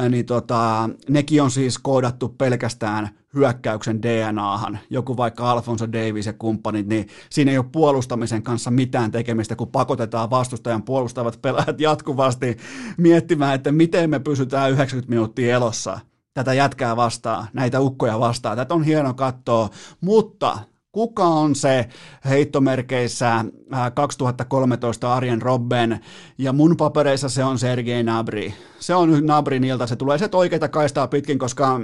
niin tota, nekin on siis koodattu pelkästään hyökkäyksen DNAhan, joku vaikka Alfonso Davis ja kumppanit, niin siinä ei ole puolustamisen kanssa mitään tekemistä, kun pakotetaan vastustajan puolustavat pelaajat jatkuvasti miettimään, että miten me pysytään 90 minuuttia elossa tätä jätkää vastaan, näitä ukkoja vastaan. Tätä on hieno katsoa, mutta kuka on se heittomerkeissä 2013 äh, Arjen Robben, ja mun papereissa se on Sergei Nabri. Se on Nabrin ilta, se tulee se oikeita kaistaa pitkin, koska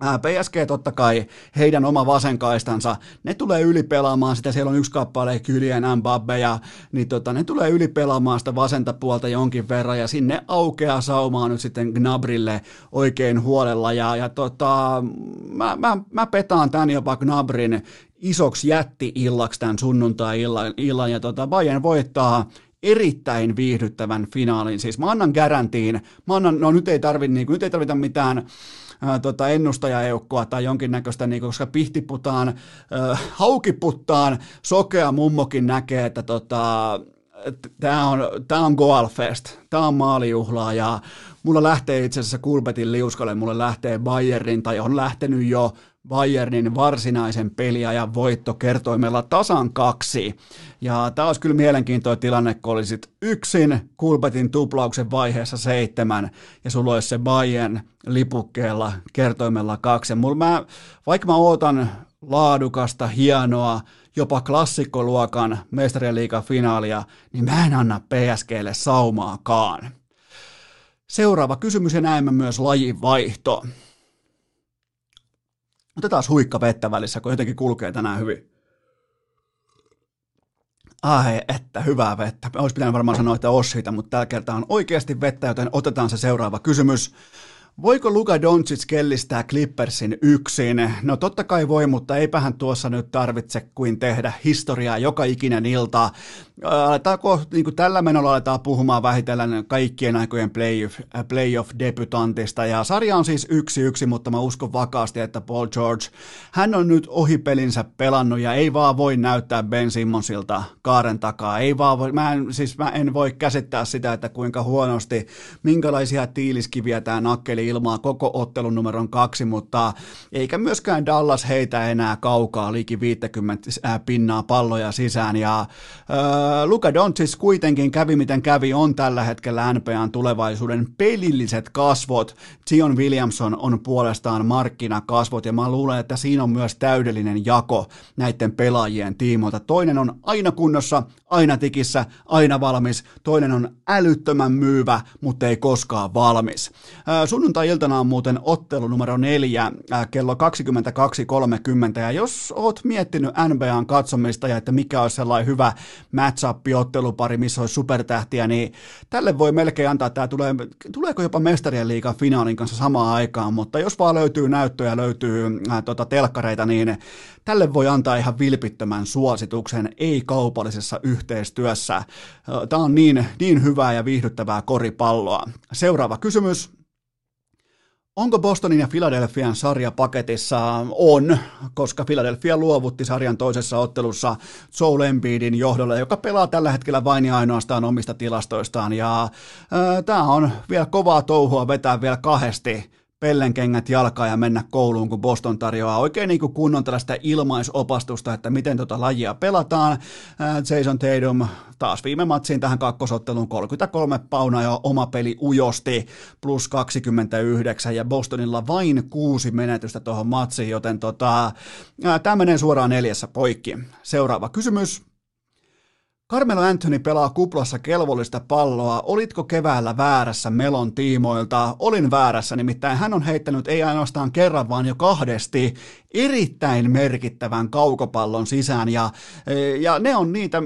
PSG totta kai, heidän oma vasenkaistansa, ne tulee ylipelaamaan sitä, siellä on yksi kappale Kylien Mbappe, ja niin tota, ne tulee ylipelaamaan sitä vasenta puolta jonkin verran, ja sinne aukeaa saumaa nyt sitten Gnabrille oikein huolella, ja, ja tota, mä, mä, mä petaan tän jopa Gnabrin isoksi jätti-illaksi tämän sunnuntai-illan, illan, ja tota, Bayern voittaa erittäin viihdyttävän finaalin. Siis mä annan garantiin, mä annan, no nyt ei, tarvi, niin, nyt ei tarvita mitään ää, tota, ennustajaeukkoa tai jonkinnäköistä, niin, koska pihtiputaan, ää, haukiputtaan, sokea mummokin näkee, että tota, tämä on, tää on Goalfest, tämä on maalijuhlaa ja mulla lähtee itse asiassa Kulpetin liuskalle, mulle lähtee Bayernin tai on lähtenyt jo Bayernin varsinaisen peliajan voitto kertoimella tasan kaksi. Ja tämä olisi kyllä mielenkiintoinen tilanne, kun olisit yksin Kulpetin tuplauksen vaiheessa seitsemän ja sulla olisi se Bayern lipukkeella kertoimella kaksi. Mä, vaikka mä ootan laadukasta, hienoa, jopa klassikkoluokan mestarien liigan finaalia, niin mä en anna PSGlle saumaakaan. Seuraava kysymys ja näemme myös lajivaihto. Otetaan huikka vettä välissä, kun jotenkin kulkee tänään hyvin. Ai, että hyvää vettä. Olisi pitänyt varmaan sanoa, että Ossita, mutta tällä kertaa on oikeasti vettä, joten otetaan se seuraava kysymys. Voiko Luka Doncic kellistää Clippersin yksin? No totta kai voi, mutta eipähän tuossa nyt tarvitse kuin tehdä historiaa joka ikinen ilta. Aletaanko niin kuin tällä menolla aletaan puhumaan vähitellen kaikkien aikojen playoff, playoff-debutantista. Ja sarja on siis yksi yksi, mutta mä uskon vakaasti, että Paul George, hän on nyt ohipelinsä pelannut ja ei vaan voi näyttää Ben Simmonsilta kaaren takaa. Ei vaan voi, mä en, siis mä en voi käsittää sitä, että kuinka huonosti, minkälaisia tiiliskiviä tämä nakkeli ilmaa koko ottelun numeron kaksi, mutta eikä myöskään Dallas heitä enää kaukaa liki 50 pinnaa palloja sisään. Ja äh, Luka Doncic kuitenkin kävi miten kävi, on tällä hetkellä NBAn tulevaisuuden pelilliset kasvot. Zion Williamson on puolestaan markkinakasvot ja mä luulen, että siinä on myös täydellinen jako näiden pelaajien tiimoilta. Toinen on aina kunnossa, aina tikissä, aina valmis. Toinen on älyttömän myyvä, mutta ei koskaan valmis. Äh, sunnuntai-iltana on muuten ottelu numero neljä äh, kello 22.30 ja jos oot miettinyt NBAn katsomista ja että mikä olisi sellainen hyvä match-up-ottelupari, missä olisi supertähtiä, niin tälle voi melkein antaa, että tulee, tuleeko jopa mestarien liigan finaalin kanssa samaan aikaan, mutta jos vaan löytyy näyttöjä, löytyy äh, tota, telkkareita, niin tälle voi antaa ihan vilpittömän suosituksen ei-kaupallisessa yhteistyössä. Äh, Tämä on niin, niin hyvää ja viihdyttävää koripalloa. Seuraava kysymys. Onko Bostonin ja Philadelphian sarja paketissa? On, koska Philadelphia luovutti sarjan toisessa ottelussa Joel Embiidin johdolle, joka pelaa tällä hetkellä vain ja ainoastaan omista tilastoistaan. Ja tämä on vielä kovaa touhua vetää vielä kahdesti pellenkengät jalkaa ja mennä kouluun, kun Boston tarjoaa oikein niin kuin kunnon tällaista ilmaisopastusta, että miten tota lajia pelataan. Jason Tatum taas viime matsiin tähän kakkosotteluun 33 paunaa ja oma peli ujosti plus 29 ja Bostonilla vain kuusi menetystä tuohon matsiin, joten tota, tämä menee suoraan neljässä poikki. Seuraava kysymys. Carmelo Anthony pelaa kuplassa kelvollista palloa. Olitko keväällä väärässä Melon tiimoilta? Olin väärässä, nimittäin hän on heittänyt ei ainoastaan kerran, vaan jo kahdesti erittäin merkittävän kaukopallon sisään ja, ja ne on niitä,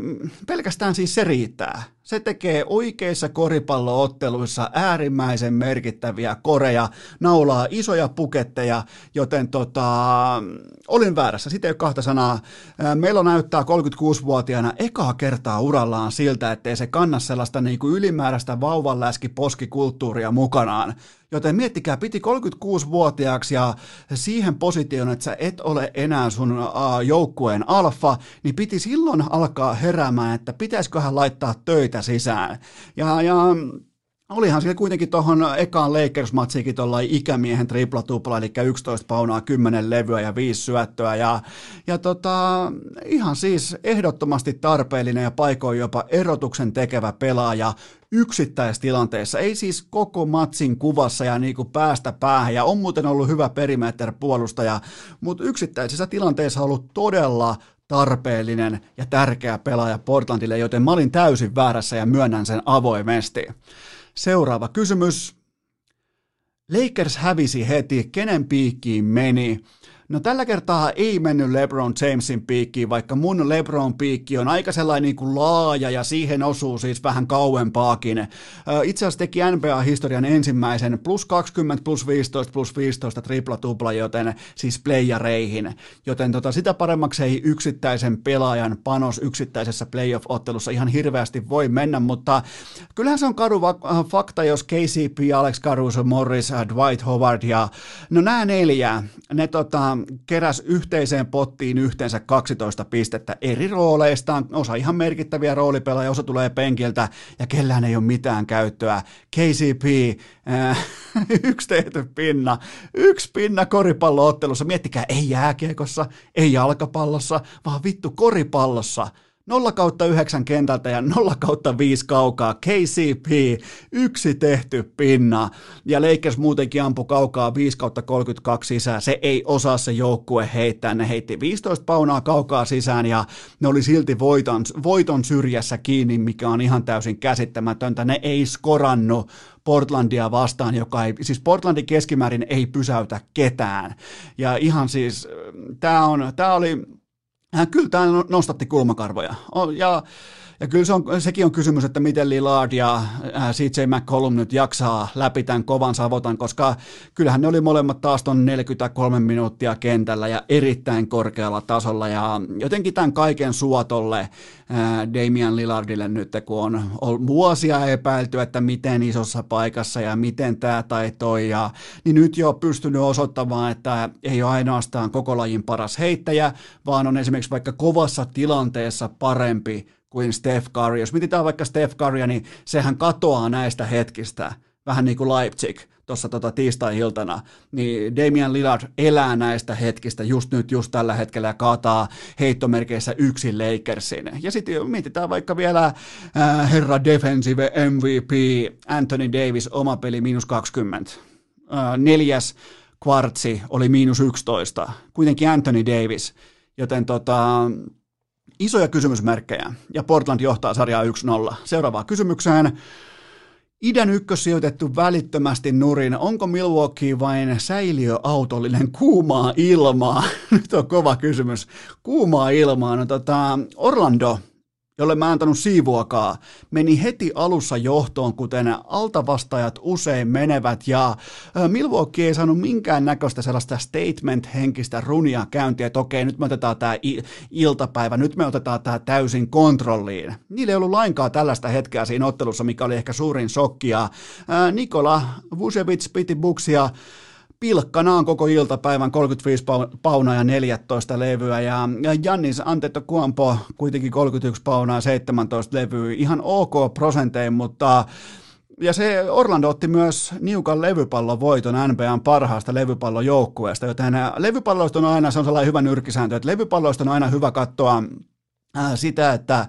pelkästään siis se riittää. Se tekee oikeissa koripallootteluissa äärimmäisen merkittäviä koreja, naulaa isoja puketteja, joten tota, olin väärässä, sitten ei ole kahta sanaa. Meillä näyttää 36-vuotiaana ekaa kertaa urallaan siltä, ettei se kanna sellaista niin kuin ylimääräistä vauvanläski poskikulttuuria mukanaan. Joten miettikää, piti 36-vuotiaaksi ja siihen positioon, että sä et ole enää sun joukkueen alfa, niin piti silloin alkaa heräämään, että pitäisiköhän laittaa töitä sisään. Ja, ja Olihan siellä kuitenkin tuohon ekaan Lakers-matsiikin ikämiehen tripla-tupla, eli 11 paunaa, 10 levyä ja 5 syöttöä. Ja, ja tota, ihan siis ehdottomasti tarpeellinen ja paikoin jopa erotuksen tekevä pelaaja yksittäistilanteessa, ei siis koko matsin kuvassa ja niin kuin päästä päähän, ja on muuten ollut hyvä perimeter-puolustaja, mutta yksittäisissä tilanteissa on ollut todella tarpeellinen ja tärkeä pelaaja Portlandille, joten mä olin täysin väärässä ja myönnän sen avoimesti. Seuraava kysymys. Lakers hävisi heti, kenen piikkiin meni? No tällä kertaa ei mennyt LeBron Jamesin piikkiin, vaikka mun LeBron piikki on aika sellainen niin kuin laaja ja siihen osuu siis vähän kauempaakin. Itse asiassa teki NBA-historian ensimmäisen plus 20, plus 15, plus 15 tripla-tupla, joten siis playareihin. Joten tota, sitä paremmaksi ei yksittäisen pelaajan panos yksittäisessä playoff-ottelussa ihan hirveästi voi mennä, mutta kyllähän se on karu fakta, jos KCP, Alex Caruso, Morris, Dwight Howard ja no nämä neljä, ne tota, keräs yhteiseen pottiin yhteensä 12 pistettä eri rooleistaan, osa ihan merkittäviä roolipelaajia, osa tulee penkiltä ja kellään ei ole mitään käyttöä. KCP, äh, yksi tehty pinna, yksi pinna koripalloottelussa, miettikää, ei jääkiekossa, ei jalkapallossa, vaan vittu koripallossa – 0 kautta 9 kentältä ja 0 kautta 5 kaukaa. KCP, yksi tehty pinna. Ja Lakers muutenkin ampu kaukaa 5 kautta 32 sisään. Se ei osaa se joukkue heittää. Ne heitti 15 paunaa kaukaa sisään ja ne oli silti voiton, voiton syrjässä kiinni, mikä on ihan täysin käsittämätöntä. Ne ei skorannut Portlandia vastaan, joka ei, siis Portlandin keskimäärin ei pysäytä ketään. Ja ihan siis, tämä on, tämä oli, kyllä tämä nostatti kulmakarvoja. Ja ja kyllä se on, sekin on kysymys, että miten Lillard ja äh, CJ McCollum nyt jaksaa läpi tämän kovan savotan, koska kyllähän ne oli molemmat taas ton 43 minuuttia kentällä ja erittäin korkealla tasolla ja jotenkin tämän kaiken suotolle äh, Damian Lillardille nyt, kun on vuosia epäilty, että miten isossa paikassa ja miten tämä tai toi, ja, niin nyt jo pystynyt osoittamaan, että ei ole ainoastaan koko lajin paras heittäjä, vaan on esimerkiksi vaikka kovassa tilanteessa parempi kuin Steph Curry. Jos mietitään vaikka Steph Currya, niin sehän katoaa näistä hetkistä, vähän niin kuin Leipzig tuossa tota tiistai-iltana, niin Damian Lillard elää näistä hetkistä just nyt, just tällä hetkellä ja kaataa heittomerkeissä yksin Lakersin. Ja sitten mietitään vaikka vielä äh, herra defensive MVP Anthony Davis, oma peli miinus 20. Äh, neljäs kvartsi oli miinus 11. Kuitenkin Anthony Davis. Joten tota, isoja kysymysmerkkejä ja Portland johtaa sarjaa 1-0. Seuraavaan kysymykseen. Idän ykkös sijoitettu välittömästi nurin. Onko Milwaukee vain säiliöautollinen kuumaa ilmaa? Nyt on kova kysymys. Kuumaa ilmaa. No, tota, Orlando jolle mä antanut siivuakaan, meni heti alussa johtoon, kuten altavastajat usein menevät, ja Milwaukee ei saanut minkään näköistä sellaista statement-henkistä runia käyntiä, että okei, nyt me otetaan tämä iltapäivä, nyt me otetaan tämä täysin kontrolliin. Niillä ei ollut lainkaan tällaista hetkeä siinä ottelussa, mikä oli ehkä suurin shokki, ja Nikola Vucevic piti buksia pilkkanaan koko iltapäivän 35 paunaa ja 14 levyä. Ja Jannis Antetokounmpo kuitenkin 31 paunaa ja 17 levyä, ihan ok prosentein, mutta ja se Orlando otti myös niukan levypallon voiton NBAn parhaasta levypallojoukkueesta, joten levypalloista on aina, se on sellainen hyvä nyrkkisääntö, että levypalloista on aina hyvä katsoa sitä, että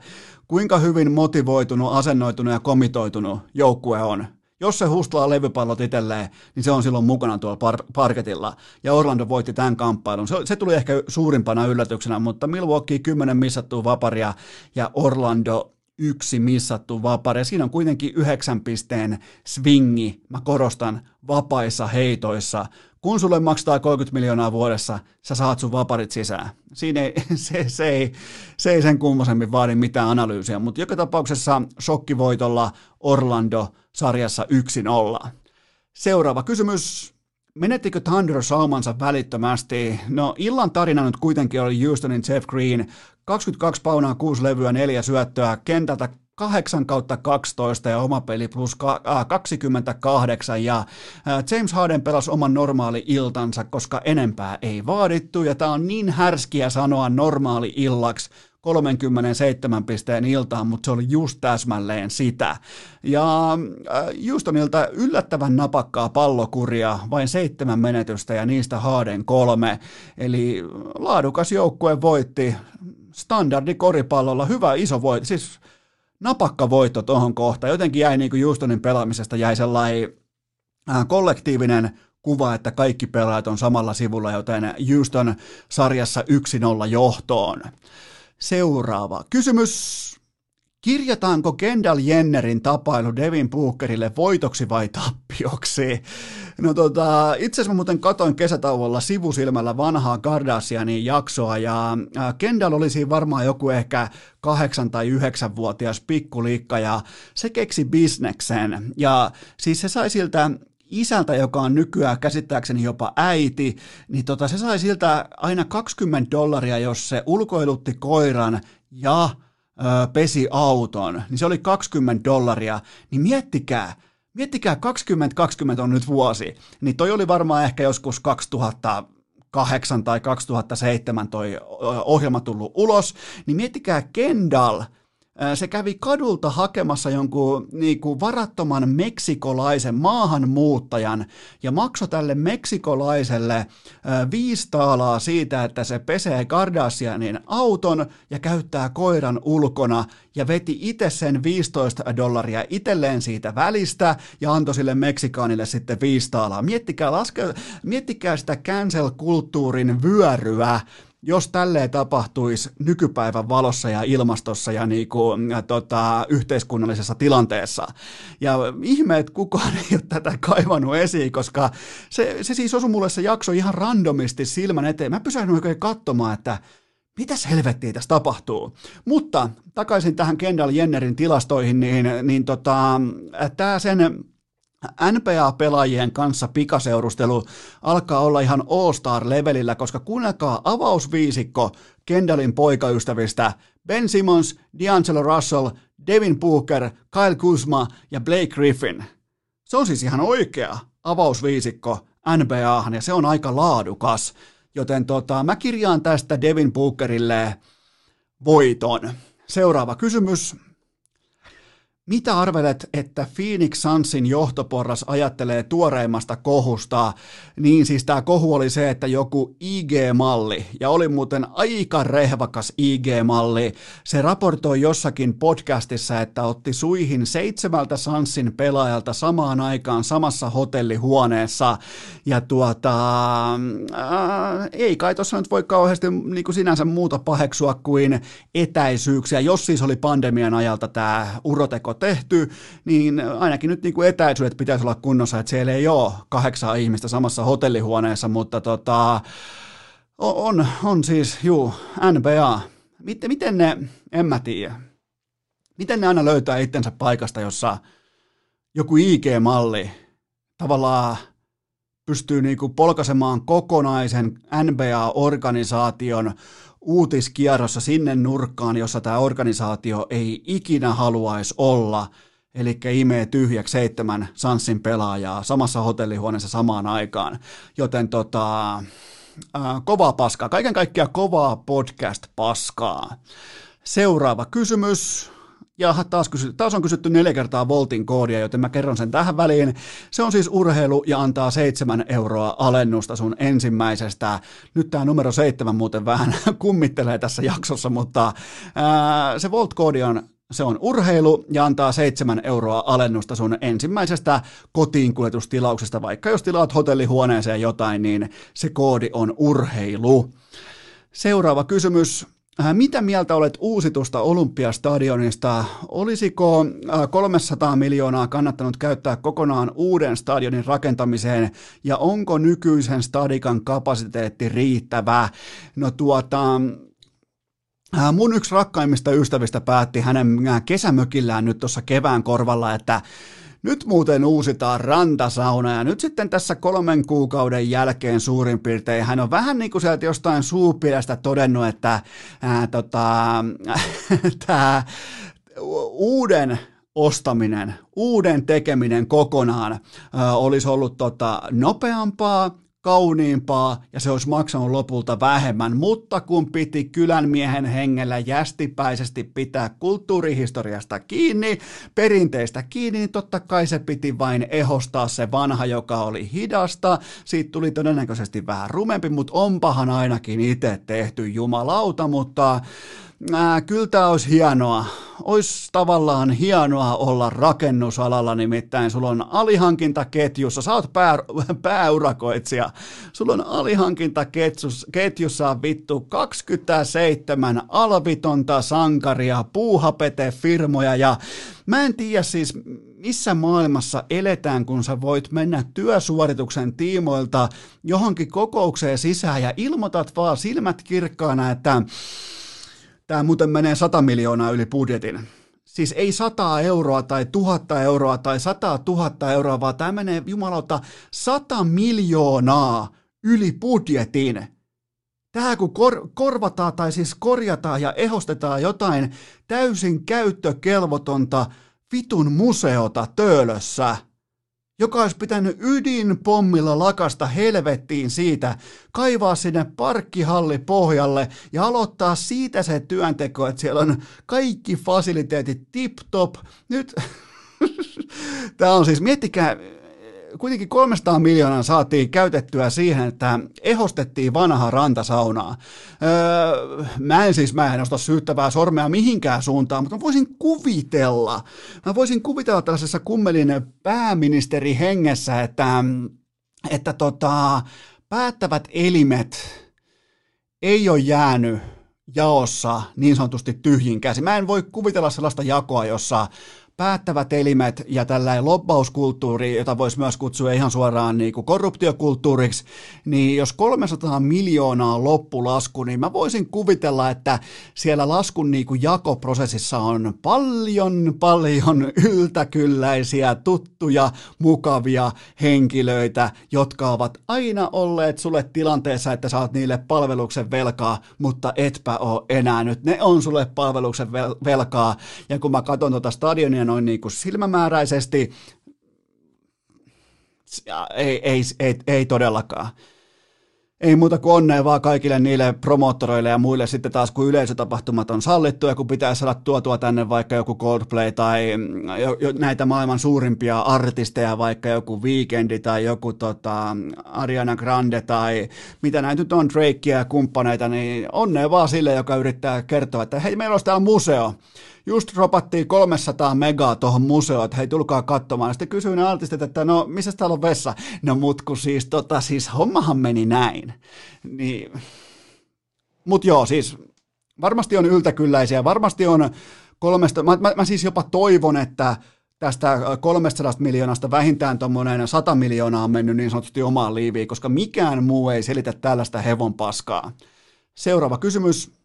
kuinka hyvin motivoitunut, asennoitunut ja komitoitunut joukkue on jos se hustlaa levypallot itselleen, niin se on silloin mukana tuolla par- parketilla. Ja Orlando voitti tämän kamppailun. Se, se tuli ehkä suurimpana yllätyksenä, mutta Milwaukee 10 missattua vaparia ja Orlando yksi missattu vapari. Siinä on kuitenkin yhdeksän pisteen swingi, mä korostan, vapaissa heitoissa. Kun sulle maksetaan 30 miljoonaa vuodessa, sä saat sun vaparit sisään. Siinä ei, se, se, ei, se ei sen kummosemmin vaadi mitään analyysiä, mutta joka tapauksessa shokkivoitolla Orlando sarjassa 1-0. Seuraava kysymys. Menettikö Thunder saumansa välittömästi? No illan tarina nyt kuitenkin oli Houstonin Jeff Green, 22 paunaa, 6 levyä, 4 syöttöä, kentältä 8 kautta 12 ja oma peli plus 28 ja James Harden pelasi oman normaali iltansa, koska enempää ei vaadittu ja tämä on niin härskiä sanoa normaali illaksi, 37 pisteen iltaan, mutta se oli just täsmälleen sitä. Ja Houstonilta yllättävän napakkaa pallokuria, vain seitsemän menetystä ja niistä Haaden kolme. Eli laadukas joukkue voitti standardi koripallolla, hyvä iso voitto, siis napakka voitto tuohon kohtaan. Jotenkin jäi niin kuin Houstonin pelaamisesta jäi sellainen äh, kollektiivinen kuva, että kaikki pelaajat on samalla sivulla, joten Houston sarjassa 1-0 johtoon. Seuraava kysymys. Kirjataanko Kendall Jennerin tapailu Devin Bookerille voitoksi vai tappioksi? No tota, itse asiassa mä muuten katoin kesätauolla sivusilmällä vanhaa Kardashianin jaksoa ja Kendall oli siinä varmaan joku ehkä kahdeksan tai yhdeksän vuotias pikkuliikka ja se keksi bisneksen ja siis se sai siltä isältä, joka on nykyään käsittääkseni jopa äiti, niin tota, se sai siltä aina 20 dollaria, jos se ulkoilutti koiran ja pesi auton, niin se oli 20 dollaria, niin miettikää, miettikää 2020 on nyt vuosi, niin toi oli varmaan ehkä joskus 2000 2008 tai 2007 toi ohjelma tullut ulos, niin miettikää Kendall – se kävi kadulta hakemassa jonkun niin kuin varattoman meksikolaisen maahanmuuttajan ja maksoi tälle meksikolaiselle viisi taalaa siitä, että se pesee Kardashianin auton ja käyttää koiran ulkona ja veti itse sen 15 dollaria itselleen siitä välistä ja antoi sille meksikaanille sitten viisi taalaa. Miettikää, laske, miettikää sitä cancel-kulttuurin vyöryä, jos tälleen tapahtuisi nykypäivän valossa ja ilmastossa ja niinku, ja tota, yhteiskunnallisessa tilanteessa. Ja ihme, että kukaan ei ole tätä kaivannut esiin, koska se, se siis osui mulle se jakso ihan randomisti silmän eteen. Mä pysähdyin oikein katsomaan, että mitä helvettiä tässä tapahtuu? Mutta takaisin tähän Kendall Jennerin tilastoihin, niin, niin tota, tämä sen NBA-pelaajien kanssa pikaseurustelu alkaa olla ihan all-star-levelillä, koska kuunnelkaa avausviisikko Kendallin poikaystävistä Ben Simmons, D'Angelo Russell, Devin Booker, Kyle Kuzma ja Blake Griffin. Se on siis ihan oikea avausviisikko NBAhan ja se on aika laadukas, joten tota, mä kirjaan tästä Devin Bookerille voiton. Seuraava kysymys. Mitä arvelet, että Phoenix Sunsin johtoporras ajattelee tuoreimmasta kohusta? Niin siis tämä kohu oli se, että joku IG-malli, ja oli muuten aika rehvakas IG-malli, se raportoi jossakin podcastissa, että otti suihin seitsemältä Sunsin pelaajalta samaan aikaan samassa hotellihuoneessa, ja tuota, ää, ei kai tuossa nyt voi kauheasti niin kuin sinänsä muuta paheksua kuin etäisyyksiä, jos siis oli pandemian ajalta tämä uroteko tehty, niin ainakin nyt niin kuin etäisyydet pitäisi olla kunnossa, että siellä ei ole kahdeksan ihmistä samassa hotellihuoneessa, mutta tota, on, on siis, juu, NBA. Miten, miten ne, en mä tiedä, miten ne aina löytää itsensä paikasta, jossa joku IG-malli tavallaan pystyy niinku polkasemaan kokonaisen NBA-organisaation uutiskierrossa sinne nurkkaan, jossa tämä organisaatio ei ikinä haluaisi olla, eli imee tyhjäksi seitsemän Sanssin pelaajaa samassa hotellihuoneessa samaan aikaan. Joten tota, äh, kovaa paskaa, kaiken kaikkiaan kovaa podcast-paskaa. Seuraava kysymys. Ja taas, kysy, taas on kysytty neljä kertaa Voltin koodia, joten mä kerron sen tähän väliin. Se on siis urheilu ja antaa seitsemän euroa alennusta sun ensimmäisestä. Nyt tämä numero seitsemän muuten vähän kummittelee tässä jaksossa, mutta ää, se Volt-koodi on se on urheilu ja antaa seitsemän euroa alennusta sun ensimmäisestä kotiinkuljetustilauksesta. Vaikka jos tilaat hotellihuoneeseen jotain, niin se koodi on urheilu. Seuraava kysymys. Äh, mitä mieltä olet uusitusta Olympiastadionista? Olisiko 300 äh, miljoonaa kannattanut käyttää kokonaan uuden stadionin rakentamiseen ja onko nykyisen stadikan kapasiteetti riittävä? No tuota, äh, Mun yksi rakkaimmista ystävistä päätti hänen kesämökillään nyt tuossa kevään korvalla, että nyt muuten uusitaan rantasauna ja nyt sitten tässä kolmen kuukauden jälkeen suurin piirtein hän on vähän niin kuin sieltä jostain suupielestä todennut, että ää, tota, tämä uuden ostaminen, uuden tekeminen kokonaan ää, olisi ollut tota, nopeampaa, kauniimpaa ja se olisi maksanut lopulta vähemmän, mutta kun piti kylän miehen hengellä jästipäisesti pitää kulttuurihistoriasta kiinni, perinteistä kiinni, niin totta kai se piti vain ehostaa se vanha, joka oli hidasta. Siitä tuli todennäköisesti vähän rumempi, mutta onpahan ainakin itse tehty jumalauta, mutta Ää, kyllä tämä olisi hienoa. Olisi tavallaan hienoa olla rakennusalalla, nimittäin sulla on alihankintaketjussa, sä oot pää, pääurakoitsija, sulla on alihankintaketjussa vittu 27 alvitonta sankaria, puuhapete-firmoja ja mä en tiedä siis missä maailmassa eletään, kun sä voit mennä työsuorituksen tiimoilta johonkin kokoukseen sisään ja ilmoitat vaan silmät kirkkaana, että tämä muuten menee 100 miljoonaa yli budjetin. Siis ei 100 euroa tai 1000 euroa tai 100 000 euroa, vaan tämä menee jumalauta 100 miljoonaa yli budjetin. Tämä kun kor- korvataan tai siis korjataan ja ehostetaan jotain täysin käyttökelvotonta vitun museota töölössä – joka olisi pitänyt ydinpommilla lakasta helvettiin siitä, kaivaa sinne parkkihalli pohjalle ja aloittaa siitä se työnteko, että siellä on kaikki fasiliteetit tip-top. Nyt, tämä on siis, miettikää, kuitenkin 300 miljoonaa saatiin käytettyä siihen, että ehostettiin vanhaa rantasaunaa. Öö, mä en siis, mä en osta syyttävää sormea mihinkään suuntaan, mutta mä voisin kuvitella, mä voisin kuvitella tällaisessa kummelin pääministeri hengessä, että, että tota, päättävät elimet ei ole jäänyt jaossa niin sanotusti tyhjin käsi. Mä en voi kuvitella sellaista jakoa, jossa päättävät elimet ja tällainen lobbauskulttuuri, jota voisi myös kutsua ihan suoraan niin kuin korruptiokulttuuriksi, niin jos 300 miljoonaa loppulasku, niin mä voisin kuvitella, että siellä laskun niin kuin jakoprosessissa on paljon, paljon yltäkylläisiä, tuttuja, mukavia henkilöitä, jotka ovat aina olleet sulle tilanteessa, että saat niille palveluksen velkaa, mutta etpä ole enää nyt. Ne on sulle palveluksen velkaa, ja kun mä katson tuota stadionia noin niin kuin silmämääräisesti, ei, ei, ei, ei todellakaan. Ei muuta kuin onnea vaan kaikille niille promoottoreille ja muille sitten taas, kun yleisötapahtumat on sallittu ja kun pitää saada tuotua tänne vaikka joku Coldplay tai jo, jo, näitä maailman suurimpia artisteja, vaikka joku Weekendi tai joku tota, Ariana Grande tai mitä näitä nyt on, Drakea ja kumppaneita, niin onnea vaan sille, joka yrittää kertoa, että hei, meillä olisi täällä museo, just dropattiin 300 megaa tuohon museoon, että hei tulkaa katsomaan. Sitten kysyin ne artistit, että no missä täällä on vessa? No mut kun siis, tota, siis hommahan meni näin. Niin, mut joo, siis varmasti on yltäkylläisiä, varmasti on kolmesta, mä, mä, mä siis jopa toivon, että tästä 300 miljoonasta vähintään tuommoinen 100 miljoonaa on mennyt niin sanotusti omaan liiviin, koska mikään muu ei selitä tällaista hevon paskaa. Seuraava kysymys.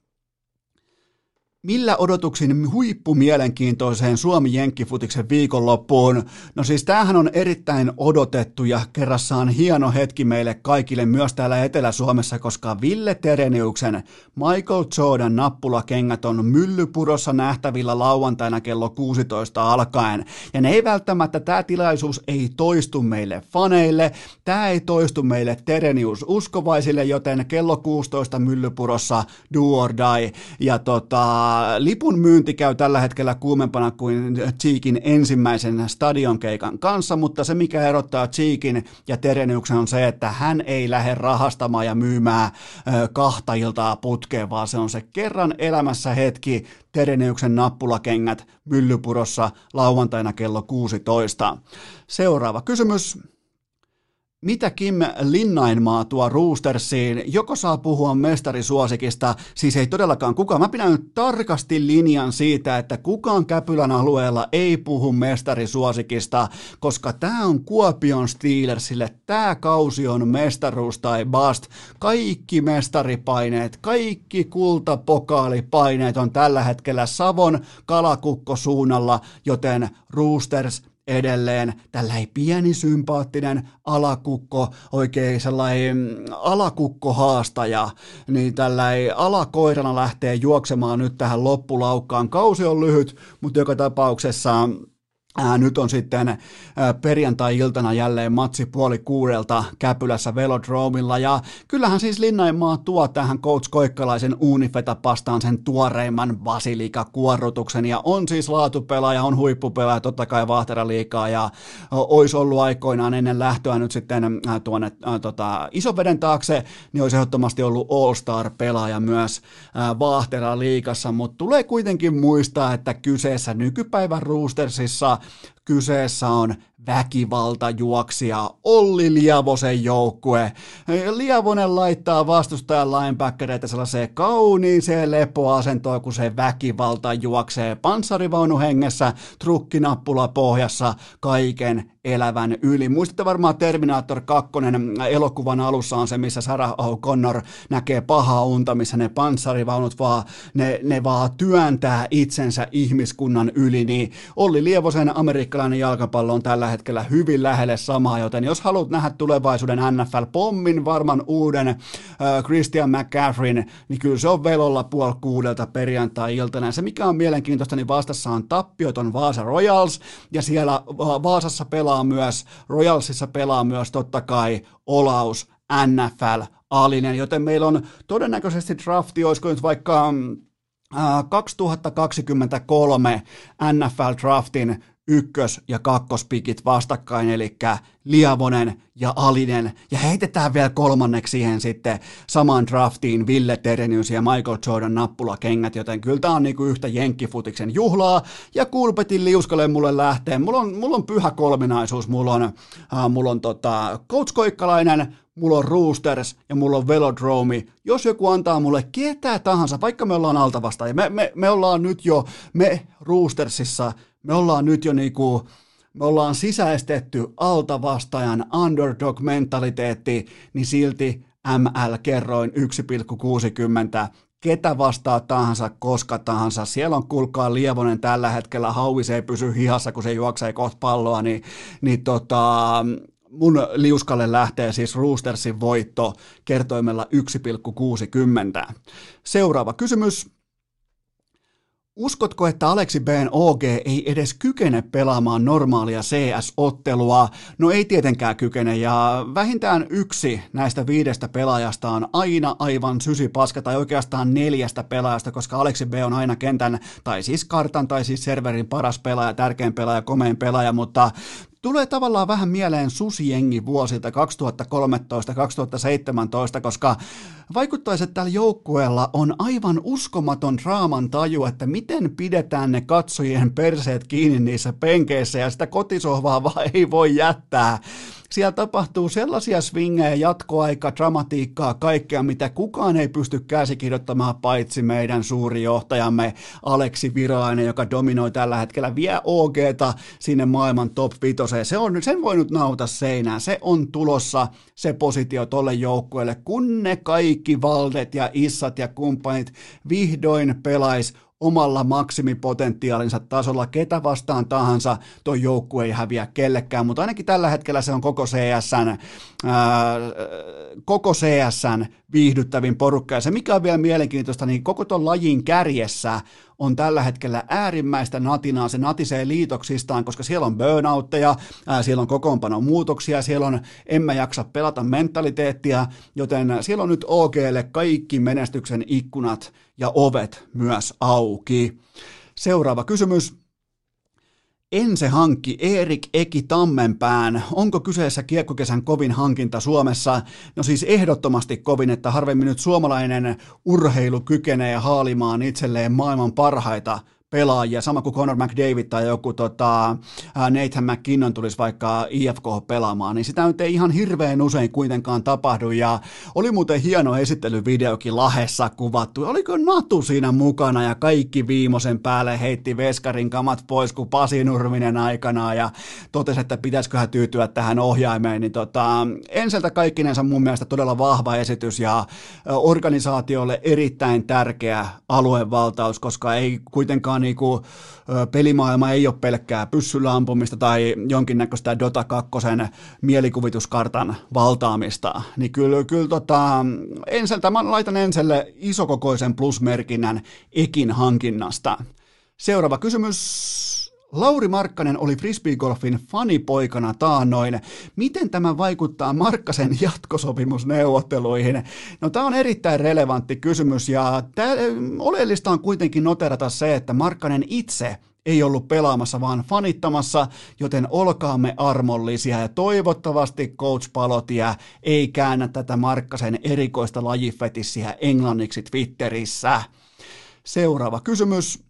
Millä odotuksin huippumielenkiintoiseen Suomi-Jenkkifutiksen viikonloppuun? No siis tämähän on erittäin odotettu ja kerrassaan hieno hetki meille kaikille myös täällä Etelä-Suomessa, koska Ville Tereniuksen Michael Jordan nappulakengät on myllypurossa nähtävillä lauantaina kello 16 alkaen. Ja ne ei välttämättä, tämä tilaisuus ei toistu meille faneille, tämä ei toistu meille Terenius uskovaisille, joten kello 16 myllypurossa do or die. Ja tota, lipun myynti käy tällä hetkellä kuumempana kuin Cheekin ensimmäisen stadionkeikan kanssa, mutta se mikä erottaa Cheekin ja Tereniuksen on se, että hän ei lähde rahastamaan ja myymään kahta iltaa putkeen, vaan se on se kerran elämässä hetki, Tereniuksen nappulakengät Myllypurossa lauantaina kello 16. Seuraava kysymys mitä Kim Linnainmaa tuo Roostersiin? Joko saa puhua mestarisuosikista, siis ei todellakaan kukaan. Mä pidän nyt tarkasti linjan siitä, että kukaan Käpylän alueella ei puhu mestarisuosikista, koska tämä on Kuopion Steelersille. Tämä kausi on mestaruus tai bust. Kaikki mestaripaineet, kaikki kultapokaalipaineet on tällä hetkellä Savon kalakukko suunnalla, joten Roosters edelleen tällainen pieni sympaattinen alakukko, oikein sellainen mm, alakukkohaastaja, niin tällainen alakoirana lähtee juoksemaan nyt tähän loppulaukkaan. Kausi on lyhyt, mutta joka tapauksessa Ää, nyt on sitten ää, perjantai-iltana jälleen matsi puoli kuudelta Käpylässä Velodromilla. Ja kyllähän siis Linnanmaa tuo tähän Coach Koikkalaisen uunifeta vastaan sen tuoreimman basilika-kuorrutuksen. Ja on siis laatupelaaja, on huippupelaaja, totta kai Vahteraliikaa ja olisi ollut aikoinaan ennen lähtöä nyt sitten ää, tuonne ää, tota, isoveden taakse, niin olisi ehdottomasti ollut All-Star-pelaaja myös Vahteraliikassa, mutta tulee kuitenkin muistaa, että kyseessä nykypäivän Roostersissa Kyseessä on väkivaltajuoksija Olli Liavosen joukkue. Liavonen laittaa vastustajan linebackereita sellaiseen kauniiseen lepoasentoon, kun se väkivalta juoksee panssarivaunu hengessä, trukkinappula pohjassa, kaiken elävän yli. Muistatte varmaan Terminator 2 elokuvan alussa on se, missä Sarah O'Connor näkee pahaa unta, missä ne panssarivaunut vaan, ne, ne vaan työntää itsensä ihmiskunnan yli, niin Olli Lievosen amerikkalainen jalkapallo on tällä hetkellä hyvin lähelle samaa, joten jos haluat nähdä tulevaisuuden NFL-pommin, varman uuden äh, Christian McCaffreyn, niin kyllä se on velolla puoli kuudelta perjantai-iltana. Ja se mikä on mielenkiintoista, niin vastassa on tappioton Vaasa Royals, ja siellä Vaasassa pelaa myös, Royalsissa pelaa myös totta kai Olaus NFL Alinen, joten meillä on todennäköisesti drafti, olisiko nyt vaikka 2023 NFL-draftin ykkös- ja kakkospikit vastakkain, eli Liavonen ja Alinen, ja heitetään vielä kolmanneksi siihen sitten samaan draftiin Ville Terenius ja Michael Jordan nappulakengät, joten kyllä tämä on niinku yhtä jenkkifutiksen juhlaa, ja Kulpetin liuskalle mulle lähtee. Mulla on, mulla on pyhä kolminaisuus, mulla on, äh, mulla on tota, Coach Koikkalainen, mulla on Roosters ja mulla on Velodromi. Jos joku antaa mulle ketä tahansa, vaikka me ollaan altavasta, ja me, me, me ollaan nyt jo, me Roostersissa me ollaan nyt jo niinku, me ollaan sisäistetty altavastajan underdog-mentaliteetti, niin silti ML-kerroin 1,60 ketä vastaa tahansa, koska tahansa. Siellä on kulkaa Lievonen tällä hetkellä, hauvis ei pysy hihassa, kun se juoksee kohta palloa, niin, niin tota, mun liuskalle lähtee siis Roostersin voitto kertoimella 1,60. Seuraava kysymys. Uskotko, että Aleksi B:n OG ei edes kykene pelaamaan normaalia CS-ottelua? No ei tietenkään kykene, ja vähintään yksi näistä viidestä pelaajasta on aina aivan sysipaska, tai oikeastaan neljästä pelaajasta, koska Aleksi B on aina kentän, tai siis kartan, tai siis serverin paras pelaaja, tärkein pelaaja, komein pelaaja, mutta tulee tavallaan vähän mieleen susiengi vuosilta 2013-2017, koska vaikuttaisi, että tällä joukkueella on aivan uskomaton draaman taju, että miten pidetään ne katsojien perseet kiinni niissä penkeissä ja sitä kotisohvaa vaan ei voi jättää siellä tapahtuu sellaisia swingejä, jatkoaika, dramatiikkaa, kaikkea, mitä kukaan ei pysty käsikirjoittamaan paitsi meidän suuri johtajamme Aleksi Virainen, joka dominoi tällä hetkellä, vie OGta sinne maailman top 5. Se on, sen voi nyt nauta seinään. Se on tulossa se positio tolle joukkueelle, kun ne kaikki valdet ja issat ja kumppanit vihdoin pelais omalla maksimipotentiaalinsa tasolla, ketä vastaan tahansa, tuo joukkue ei häviä kellekään, mutta ainakin tällä hetkellä se on koko CSN, ää, koko CSN viihdyttävin porukka, ja se mikä on vielä mielenkiintoista, niin koko tuon lajin kärjessä on tällä hetkellä äärimmäistä natinaa, se natisee liitoksistaan, koska siellä on burnoutteja, ää, siellä on kokoonpanon muutoksia, siellä on en mä jaksa pelata mentaliteettia, joten siellä on nyt OGlle kaikki menestyksen ikkunat ja ovet myös auki. Seuraava kysymys. Ense hankki Erik Eki Tammenpään. Onko kyseessä kiekkokesän kovin hankinta Suomessa? No siis ehdottomasti kovin, että harvemmin nyt suomalainen urheilu kykenee haalimaan itselleen maailman parhaita pelaajia, sama kuin Conor McDavid tai joku tota, Nathan McKinnon tulisi vaikka IFK pelaamaan, niin sitä nyt ei ihan hirveän usein kuitenkaan tapahdu, ja oli muuten hieno esittelyvideokin Lahessa kuvattu, oliko Natu siinä mukana, ja kaikki viimeisen päälle heitti Veskarin kamat pois, kuin Pasi Nurminen aikanaan, ja totesi, että pitäisiköhän tyytyä tähän ohjaimeen, niin tota, enseltä kaikkinensa mun mielestä todella vahva esitys, ja organisaatiolle erittäin tärkeä aluevaltaus, koska ei kuitenkaan niin kuin, pelimaailma ei ole pelkkää pyssyllä ampumista tai jonkinnäköistä Dota 2 mielikuvituskartan valtaamista, niin kyllä, kyllä tota, Enseltä, mä laitan Enselle isokokoisen plusmerkinnän Ekin hankinnasta. Seuraava kysymys. Lauri Markkanen oli frisbeegolfin fanipoikana taannoin. Miten tämä vaikuttaa Markkasen jatkosopimusneuvotteluihin? No tämä on erittäin relevantti kysymys ja tää, oleellista on kuitenkin noterata se, että Markkanen itse ei ollut pelaamassa, vaan fanittamassa, joten olkaamme armollisia ja toivottavasti Coach Palotia ei käännä tätä Markkasen erikoista lajifetissiä englanniksi Twitterissä. Seuraava kysymys.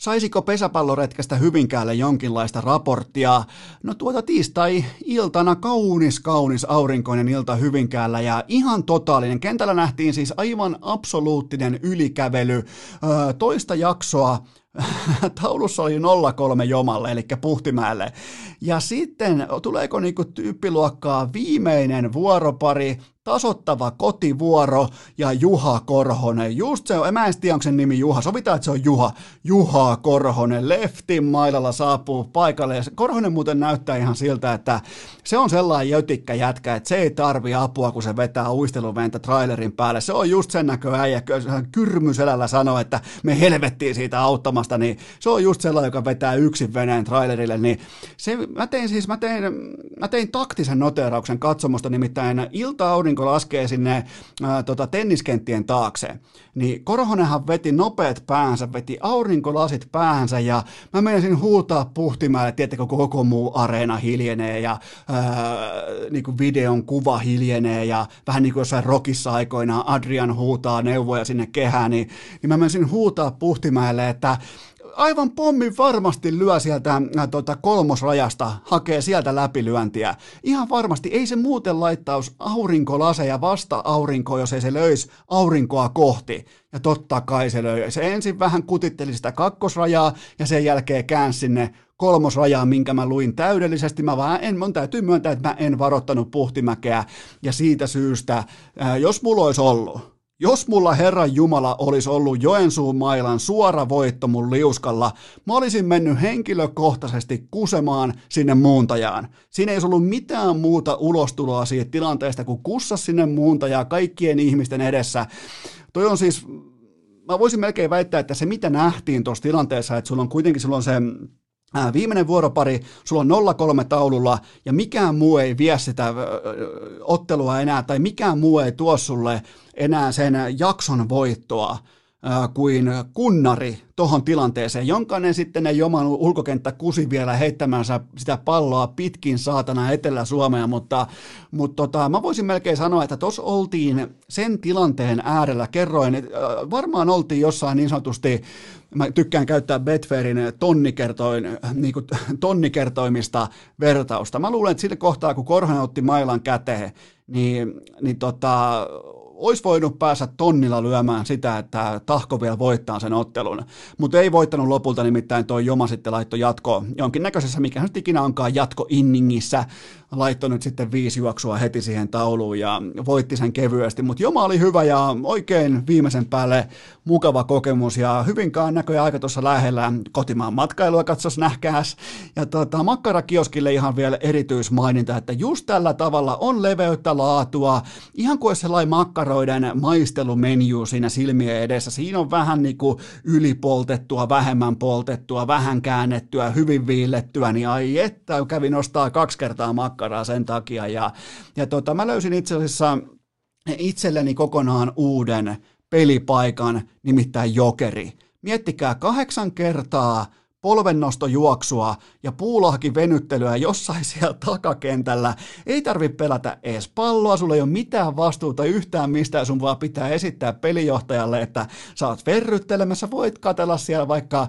Saisiko pesäpalloretkestä Hyvinkäälle jonkinlaista raporttia? No tuota tiistai-iltana kaunis, kaunis aurinkoinen ilta Hyvinkäällä ja ihan totaalinen. Kentällä nähtiin siis aivan absoluuttinen ylikävely. Öö, toista jaksoa taulussa oli 03 Jomalle, eli Puhtimäelle. Ja sitten tuleeko niinku tyyppiluokkaa viimeinen vuoropari, tasottava kotivuoro ja Juha Korhonen. Just se on, mä en tiedä onko sen nimi Juha, sovitaan, että se on Juha. Juha Korhonen, leftin mailalla saapuu paikalle. Ja Korhonen muuten näyttää ihan siltä, että se on sellainen jötikkä jätkä, että se ei tarvi apua, kun se vetää uisteluventä trailerin päälle. Se on just sen näkö äijä, kyrmyselällä sanoo, että me helvettiin siitä auttamasta, niin se on just sellainen, joka vetää yksin veneen trailerille. Niin se, mä tein siis, mä tein, mä tein taktisen noterauksen katsomusta, nimittäin ilta aurinko laskee sinne ää, tota, tenniskenttien taakse, niin Korhonenhan veti nopeat päänsä, veti aurinkolasit päänsä ja mä menisin huutaa puhtimälle, tiettäkö koko muu areena hiljenee ja ää, niin kuin videon kuva hiljenee ja vähän niin kuin jossain rokissa aikoinaan Adrian huutaa neuvoja sinne kehään, niin, niin mä menisin huutaa puhtimäelle, että aivan pommin varmasti lyö sieltä äh, tota, kolmosrajasta, hakee sieltä läpilyöntiä. Ihan varmasti, ei se muuten laittaus aurinkolaseja vasta aurinkoa, jos ei se löisi aurinkoa kohti. Ja totta kai se löi. Se ensin vähän kutitteli sitä kakkosrajaa ja sen jälkeen käänsi sinne kolmosrajaa, minkä mä luin täydellisesti. Mä vaan en, mun täytyy myöntää, että mä en varoittanut puhtimäkeä ja siitä syystä, äh, jos mulla olisi ollut jos mulla Herran Jumala olisi ollut Joensuun mailan suora voitto mun liuskalla, mä olisin mennyt henkilökohtaisesti kusemaan sinne muuntajaan. Siinä ei ollut mitään muuta ulostuloa siitä tilanteesta, kuin kussa sinne muuntajaa kaikkien ihmisten edessä. Toi on siis, mä voisin melkein väittää, että se mitä nähtiin tuossa tilanteessa, että sulla on kuitenkin silloin se Viimeinen vuoropari, sulla on 0-3 taululla ja mikään muu ei vie sitä ottelua enää tai mikään muu ei tuo sulle enää sen jakson voittoa kuin kunnari tuohon tilanteeseen. Jonkainen sitten ei oman ulkokenttä kusi vielä heittämänsä sitä palloa pitkin saatana Etelä-Suomea, mutta, mutta tota, mä voisin melkein sanoa, että tuossa oltiin sen tilanteen äärellä. Kerroin, että varmaan oltiin jossain niin sanotusti mä tykkään käyttää Betfairin tonnikertoin, niin kuin, tonnikertoimista vertausta. Mä luulen, että sillä kohtaa, kun Korhonen otti mailan käteen, niin, niin tota, olisi voinut päästä tonnilla lyömään sitä, että Tahko vielä voittaa sen ottelun, mutta ei voittanut lopulta, nimittäin toi Joma sitten laittoi jatko jonkinnäköisessä, mikä nyt ikinä onkaan jatko inningissä, laittoi nyt sitten viisi juoksua heti siihen tauluun ja voitti sen kevyesti, mutta Joma oli hyvä ja oikein viimeisen päälle mukava kokemus ja hyvinkään näköjään aika tuossa lähellä kotimaan matkailua katsos nähkääs. Ja tota, makkarakioskille ihan vielä erityismaininta, että just tällä tavalla on leveyttä, laatua, ihan kuin sellainen makkaroiden maistelumenju siinä silmien edessä. Siinä on vähän niin kuin ylipoltettua, vähemmän poltettua, vähän käännettyä, hyvin viillettyä, niin ai että kävi nostaa kaksi kertaa makkaraa sen takia. Ja, ja tota, mä löysin itse asiassa itselleni kokonaan uuden pelipaikan, nimittäin jokeri. Miettikää kahdeksan kertaa polvennostojuoksua ja puulahki venyttelyä jossain siellä takakentällä. Ei tarvi pelätä ees palloa, sulla ei ole mitään vastuuta yhtään mistään, sun vaan pitää esittää pelijohtajalle, että sä oot verryttelemässä, voit katella siellä vaikka,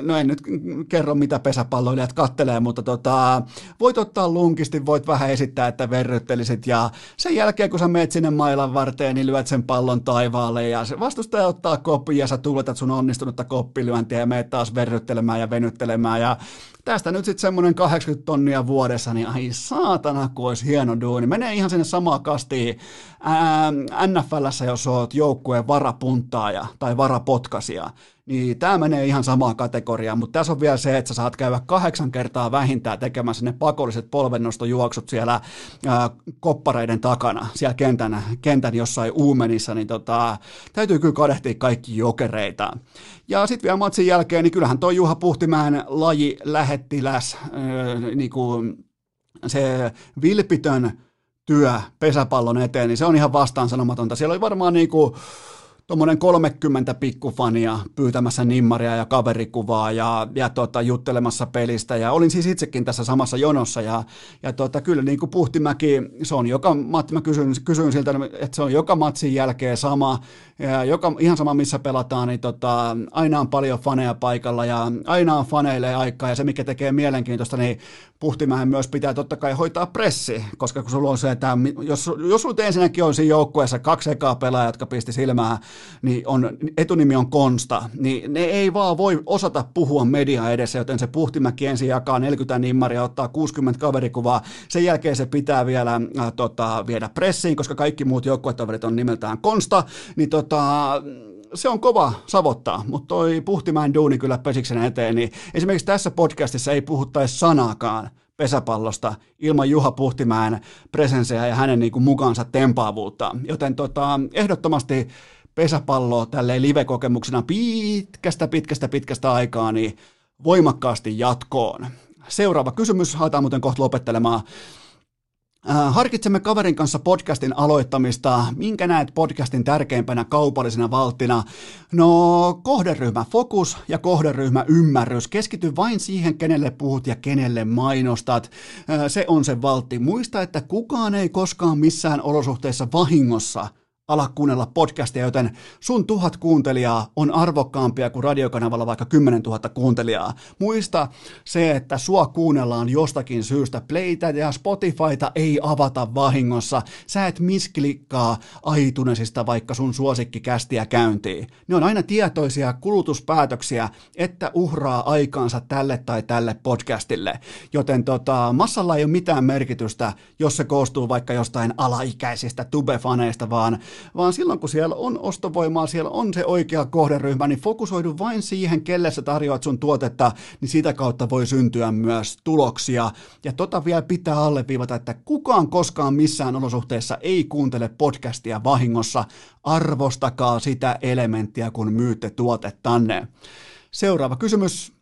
no en nyt kerro mitä pesäpalloilijat kattelee, mutta tota, voit ottaa lunkisti, voit vähän esittää, että verryttelisit ja sen jälkeen kun sä meet sinne mailan varteen, niin lyöt sen pallon taivaalle ja se vastustaja ottaa koppi ja sä tuletat sun onnistunutta koppilyöntiä ja meet taas verryttelemään ja venyttelemään ja tästä nyt sitten semmoinen 80 tonnia vuodessa, niin ai saatana, kun olisi hieno duuni. Menee ihan sinne samaa kastiin NFLssä, jos oot joukkueen varapunttaaja tai varapotkasia, niin tämä menee ihan samaan kategoriaan, mutta tässä on vielä se, että sä saat käydä kahdeksan kertaa vähintään tekemässä ne pakolliset polvennostojuoksut siellä ää, koppareiden takana, siellä kentän, kentän jossain uumenissa, niin tota, täytyy kyllä kadehtia kaikki jokereita. Ja sitten vielä matsin jälkeen, niin kyllähän toi Juha Puhtimäen laji lähettiläs, ää, niin kuin se vilpitön työ pesäpallon eteen, niin se on ihan vastaansanomatonta. Siellä oli varmaan niin kuin tuommoinen 30 pikkufania pyytämässä nimmaria ja kaverikuvaa ja, ja tota, juttelemassa pelistä. Ja olin siis itsekin tässä samassa jonossa ja, ja tota, kyllä niin kuin Puhtimäki, se on joka, mä kysyin, kysyin siltä, että se on joka matsin jälkeen sama, ja joka, ihan sama missä pelataan, niin tota, aina on paljon faneja paikalla ja aina on faneille aikaa ja se mikä tekee mielenkiintoista, niin Puhtimäen myös pitää totta kai hoitaa pressi, koska kun sulla on se, että jos, jos sulla ensinnäkin on siinä joukkueessa kaksi ekaa pelaajaa, jotka pisti silmää, niin on, etunimi on Konsta, niin ne ei vaan voi osata puhua media edessä, joten se Puhtimäki ensin jakaa 40 nimmaria, ottaa 60 kaverikuvaa, sen jälkeen se pitää vielä äh, tota, viedä pressiin, koska kaikki muut joukkuetoverit on nimeltään Konsta, niin tota, se on kova savottaa, mutta toi Puhtimäen duuni kyllä pesiksen eteen, niin esimerkiksi tässä podcastissa ei puhuttaisi sanaakaan pesäpallosta ilman Juha Puhtimäen presenseä ja hänen niin kuin mukaansa tempaavuutta. Joten tota, ehdottomasti pesäpallo tälleen live-kokemuksena pitkästä, pitkästä, pitkästä aikaa, niin voimakkaasti jatkoon. Seuraava kysymys, aletaan muuten kohta lopettelemaan. Äh, harkitsemme kaverin kanssa podcastin aloittamista. Minkä näet podcastin tärkeimpänä kaupallisena valttina? No, kohderyhmä fokus ja kohderyhmä ymmärrys. Keskity vain siihen, kenelle puhut ja kenelle mainostat. Äh, se on se valtti. Muista, että kukaan ei koskaan missään olosuhteissa vahingossa – ala kuunnella podcastia, joten sun tuhat kuuntelijaa on arvokkaampia kuin radiokanavalla vaikka 10 000 kuuntelijaa. Muista se, että sua kuunnellaan jostakin syystä. Playtä ja Spotifyta ei avata vahingossa. Sä et misklikkaa aitunesista vaikka sun suosikkikästiä käyntiin. Ne on aina tietoisia kulutuspäätöksiä, että uhraa aikaansa tälle tai tälle podcastille. Joten tota, massalla ei ole mitään merkitystä, jos se koostuu vaikka jostain alaikäisistä tubefaneista, vaan vaan silloin kun siellä on ostovoimaa, siellä on se oikea kohderyhmä, niin fokusoidu vain siihen, kelle sä tarjoat sun tuotetta, niin sitä kautta voi syntyä myös tuloksia. Ja tota vielä pitää alleviivata, että kukaan koskaan missään olosuhteessa ei kuuntele podcastia vahingossa. Arvostakaa sitä elementtiä, kun myytte tuotettanne. Seuraava kysymys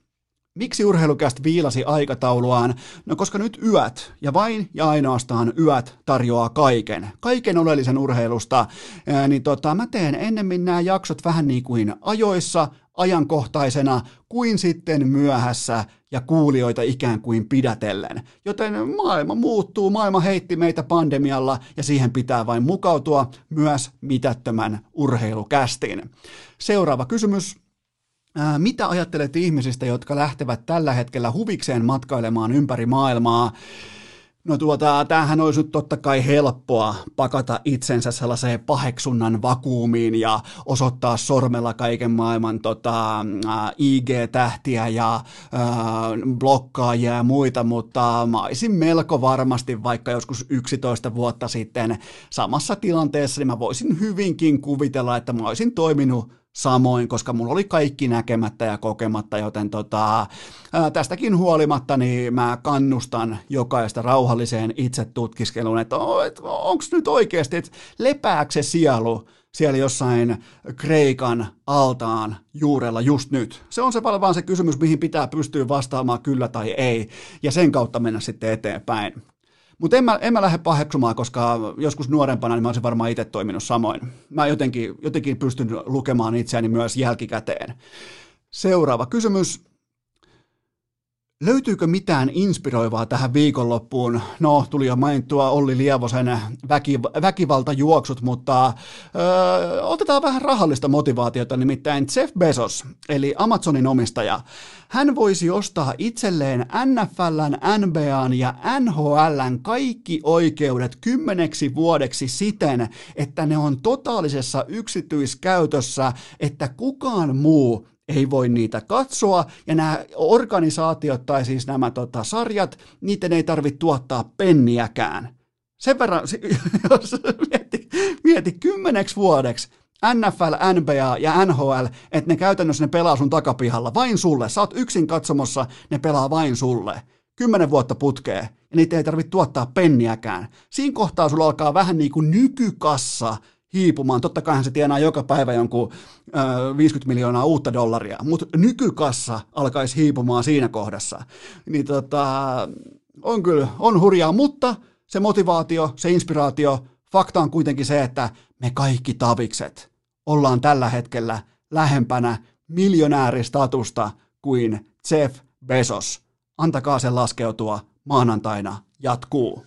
Miksi urheilukäst viilasi aikatauluaan? No koska nyt yöt, ja vain ja ainoastaan yöt tarjoaa kaiken, kaiken oleellisen urheilusta, ää, niin tota, mä teen ennemmin nämä jaksot vähän niin kuin ajoissa, ajankohtaisena, kuin sitten myöhässä ja kuulijoita ikään kuin pidätellen. Joten maailma muuttuu, maailma heitti meitä pandemialla ja siihen pitää vain mukautua myös mitättömän urheilukästin. Seuraava kysymys mitä ajattelet ihmisistä, jotka lähtevät tällä hetkellä huvikseen matkailemaan ympäri maailmaa? No tuota, tämähän olisi nyt totta kai helppoa pakata itsensä sellaiseen paheksunnan vakuumiin ja osoittaa sormella kaiken maailman tota, äh, IG-tähtiä ja äh, blokkaajia ja muita, mutta mä olisin melko varmasti vaikka joskus 11 vuotta sitten samassa tilanteessa, niin mä voisin hyvinkin kuvitella, että mä olisin toiminut samoin, koska mulla oli kaikki näkemättä ja kokematta, joten tota, ää, tästäkin huolimatta niin mä kannustan jokaista rauhalliseen itsetutkiskeluun, että et, onko nyt oikeasti, että lepääkö se sielu siellä jossain Kreikan altaan juurella just nyt? Se on se vaan se kysymys, mihin pitää pystyä vastaamaan kyllä tai ei, ja sen kautta mennä sitten eteenpäin. Mutta en en mä lähde paheksumaan, koska joskus nuorempana niin mä olisin varmaan itse toiminut samoin. Mä jotenkin, jotenkin pystyn lukemaan itseäni myös jälkikäteen. Seuraava kysymys. Löytyykö mitään inspiroivaa tähän viikonloppuun? No, tuli jo mainittua Olli Lievosen väki, väkivaltajuoksut, mutta öö, otetaan vähän rahallista motivaatiota, nimittäin Jeff Bezos, eli Amazonin omistaja. Hän voisi ostaa itselleen NFLn, NBAn ja NHLn kaikki oikeudet kymmeneksi vuodeksi siten, että ne on totaalisessa yksityiskäytössä, että kukaan muu ei voi niitä katsoa, ja nämä organisaatiot tai siis nämä tota, sarjat, niiden ei tarvitse tuottaa penniäkään. Sen verran, jos mieti, mieti kymmeneksi vuodeksi NFL, NBA ja NHL, että ne käytännössä ne pelaa sun takapihalla vain sulle. Sä oot yksin katsomossa, ne pelaa vain sulle. Kymmenen vuotta putkee, ja niitä ei tarvitse tuottaa penniäkään. Siinä kohtaa sulla alkaa vähän niin kuin nykykassa hiipumaan. Totta kai se tienaa joka päivä jonkun ö, 50 miljoonaa uutta dollaria, mutta nykykassa alkaisi hiipumaan siinä kohdassa. Niin tota, on kyllä, on hurjaa, mutta se motivaatio, se inspiraatio, fakta on kuitenkin se, että me kaikki tavikset ollaan tällä hetkellä lähempänä miljonääristatusta kuin Jeff Bezos. Antakaa sen laskeutua maanantaina jatkuu.